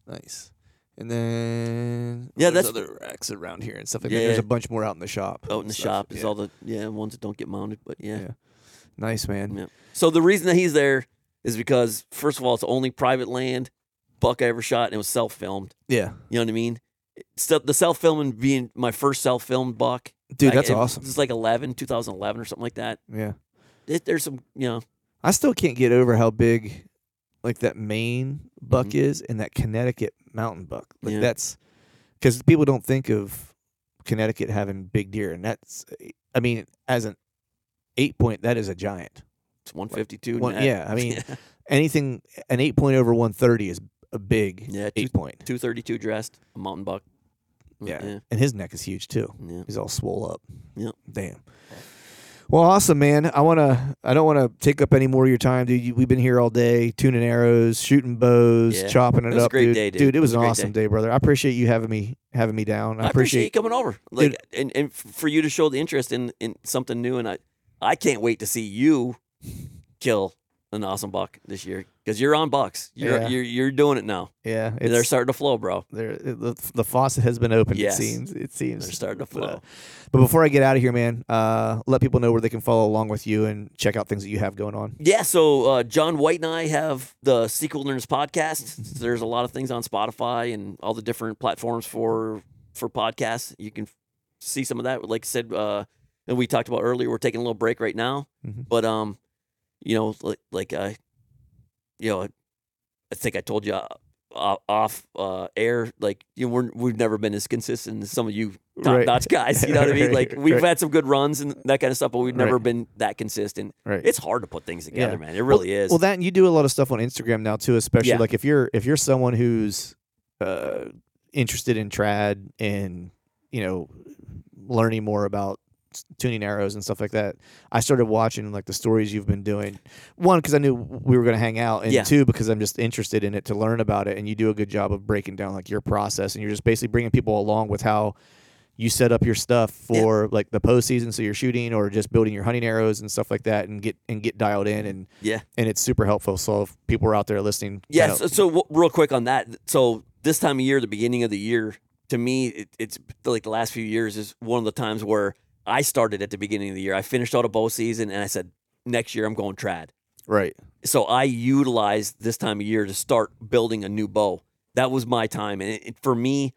Nice. And then Yeah, there's that's- other racks around here and stuff like that. Yeah. There's a bunch more out in the shop. Out in the stuff. shop is Yeah. all the yeah ones that don't get mounted, but yeah. Yeah. Nice man. Yeah. So the reason that he's there is because first of all, it's the only private land buck I ever shot, and it was self filmed. Yeah. You know what I mean? So the self filming being my first self filmed buck. Dude, that's it- awesome. It's like 11, 2011 or something like that. Yeah. It, there's some, you know, I still can't get over how big like that Maine buck Mhm. is and that Connecticut mountain buck. Like Yeah. that's because people don't think of Connecticut having big deer, and that's I mean as an eight point that is a giant. it's 152. One- net. yeah, I mean, anything an eight point over one thirty is a big Yeah, two- eight point. Two thirty two dressed, a mountain buck. Yeah. yeah, and his neck is huge too. Yeah. He's all swole up. Yep. Damn. Well, awesome, man. I wanna. I don't want to take up any more of your time, dude. You- We've been here all day, tuning arrows, shooting bows, Yeah. chopping it, It was a up, great dude. day, dude. it was It an was a great awesome day. day. brother. I appreciate you having me having me down. I, I appreciate you coming over, like, and and for you to show the interest in in something new, and I I can't wait to see you kill an awesome buck this year because you're on bucks. You're Yeah. you're you're doing it now. Yeah, They're starting to flow, bro. they're, the, the faucet has been opened. Yes. It seems. It seems They're starting to But, uh, flow. But before I get out of here, man, uh, let people know where they can follow along with you and check out things that you have going on. Yeah, so uh, John White and I have the Seek Wilderness podcast. There's a lot of things on Spotify and all the different platforms for for podcasts. You can see some of that. Like I said, uh, and we talked about earlier, we're taking a little break right now. Mhm. But um, you know, like like uh, you know, I think I told you uh, off uh, air, like you know, we're, we've never been as consistent as some of you top Right. notch guys. You know what I mean? Like we've Right. had some good runs and that kind of stuff, but we've never Right. been that consistent. Right. It's hard to put things together, Yeah. man. It really is. Well, that and you do a lot of stuff on Instagram now too, especially Yeah. like if you're if you're someone who's uh, interested in trad and you know learning more about tuning arrows and stuff like that. I started watching like the stories you've been doing. One because I knew we were going to hang out, and Yeah. two because I'm just interested in it to learn about it. And you do a good job of breaking down like your process, and you're just basically bringing people along with how you set up your stuff Yeah. for like the postseason, so you're shooting or just building your hunting arrows and stuff like that, and get and get dialed in and yeah. and it's super helpful. So if people are out there listening, Yeah. So, so w- real quick on that. So this time of year, the beginning of the year, to me, it, it's like the last few years is one of the times where I started at the beginning of the year. I finished out a bow season and I said, next year I'm going trad. right, So I utilized this time of year to start building a new bow. That was my time. And it, it- for me,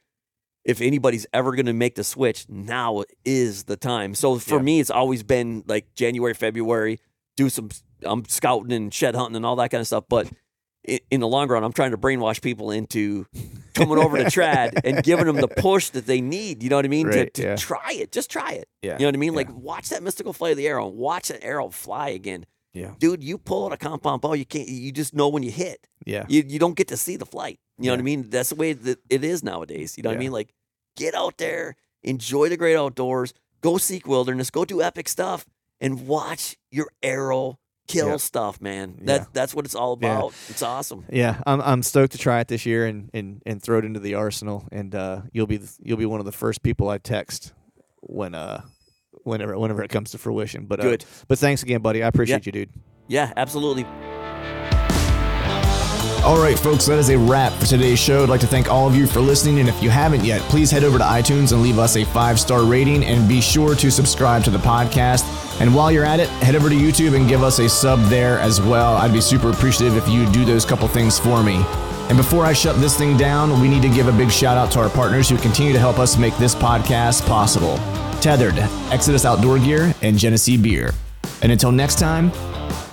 if anybody's ever going to make the switch, now is the time. So for Yeah. me, it's always been like January, February, do some, I'm scouting and shed hunting and all that kind of stuff. But in the long run, I'm trying to brainwash people into coming over to trad and giving them the push that they need. You know what I mean? Right, to, to yeah. try it. Just try it. yeah, You know what I mean? yeah. Like watch that mystical flight of the arrow. And watch that arrow fly again. Yeah. Dude, you pull out a compound bow, you can't you just know when you hit. yeah, You you don't get to see the flight. You know what I mean? That's the way that it is nowadays. You know what I mean? Like get out there, enjoy the great outdoors, go seek wilderness, go do epic stuff, and watch your arrow kill Yeah. stuff, man. Yeah. That's what it's all Yeah. about. It's awesome. yeah. I'm I'm stoked to try it this year and and and throw it into the arsenal. And uh, you'll be the, you'll be one of the first people I text when uh whenever whenever it comes to fruition. But uh, Good. But thanks again, buddy. I appreciate Yeah. you, dude. Yeah, absolutely. All right, folks, that is a wrap for today's show. I'd like to thank all of you for listening. And if you haven't yet, please head over to iTunes and leave us a five star rating and be sure to subscribe to the podcast. And while you're at it, head over to YouTube and give us a sub there as well. I'd be super appreciative if you do those couple things for me. And before I shut this thing down, we need to give a big shout out to our partners who continue to help us make this podcast possible Tethrd, Exodus Outdoor Gear, and Genesee Beer. And until next time,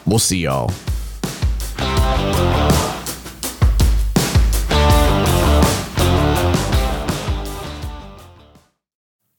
we'll see y'all.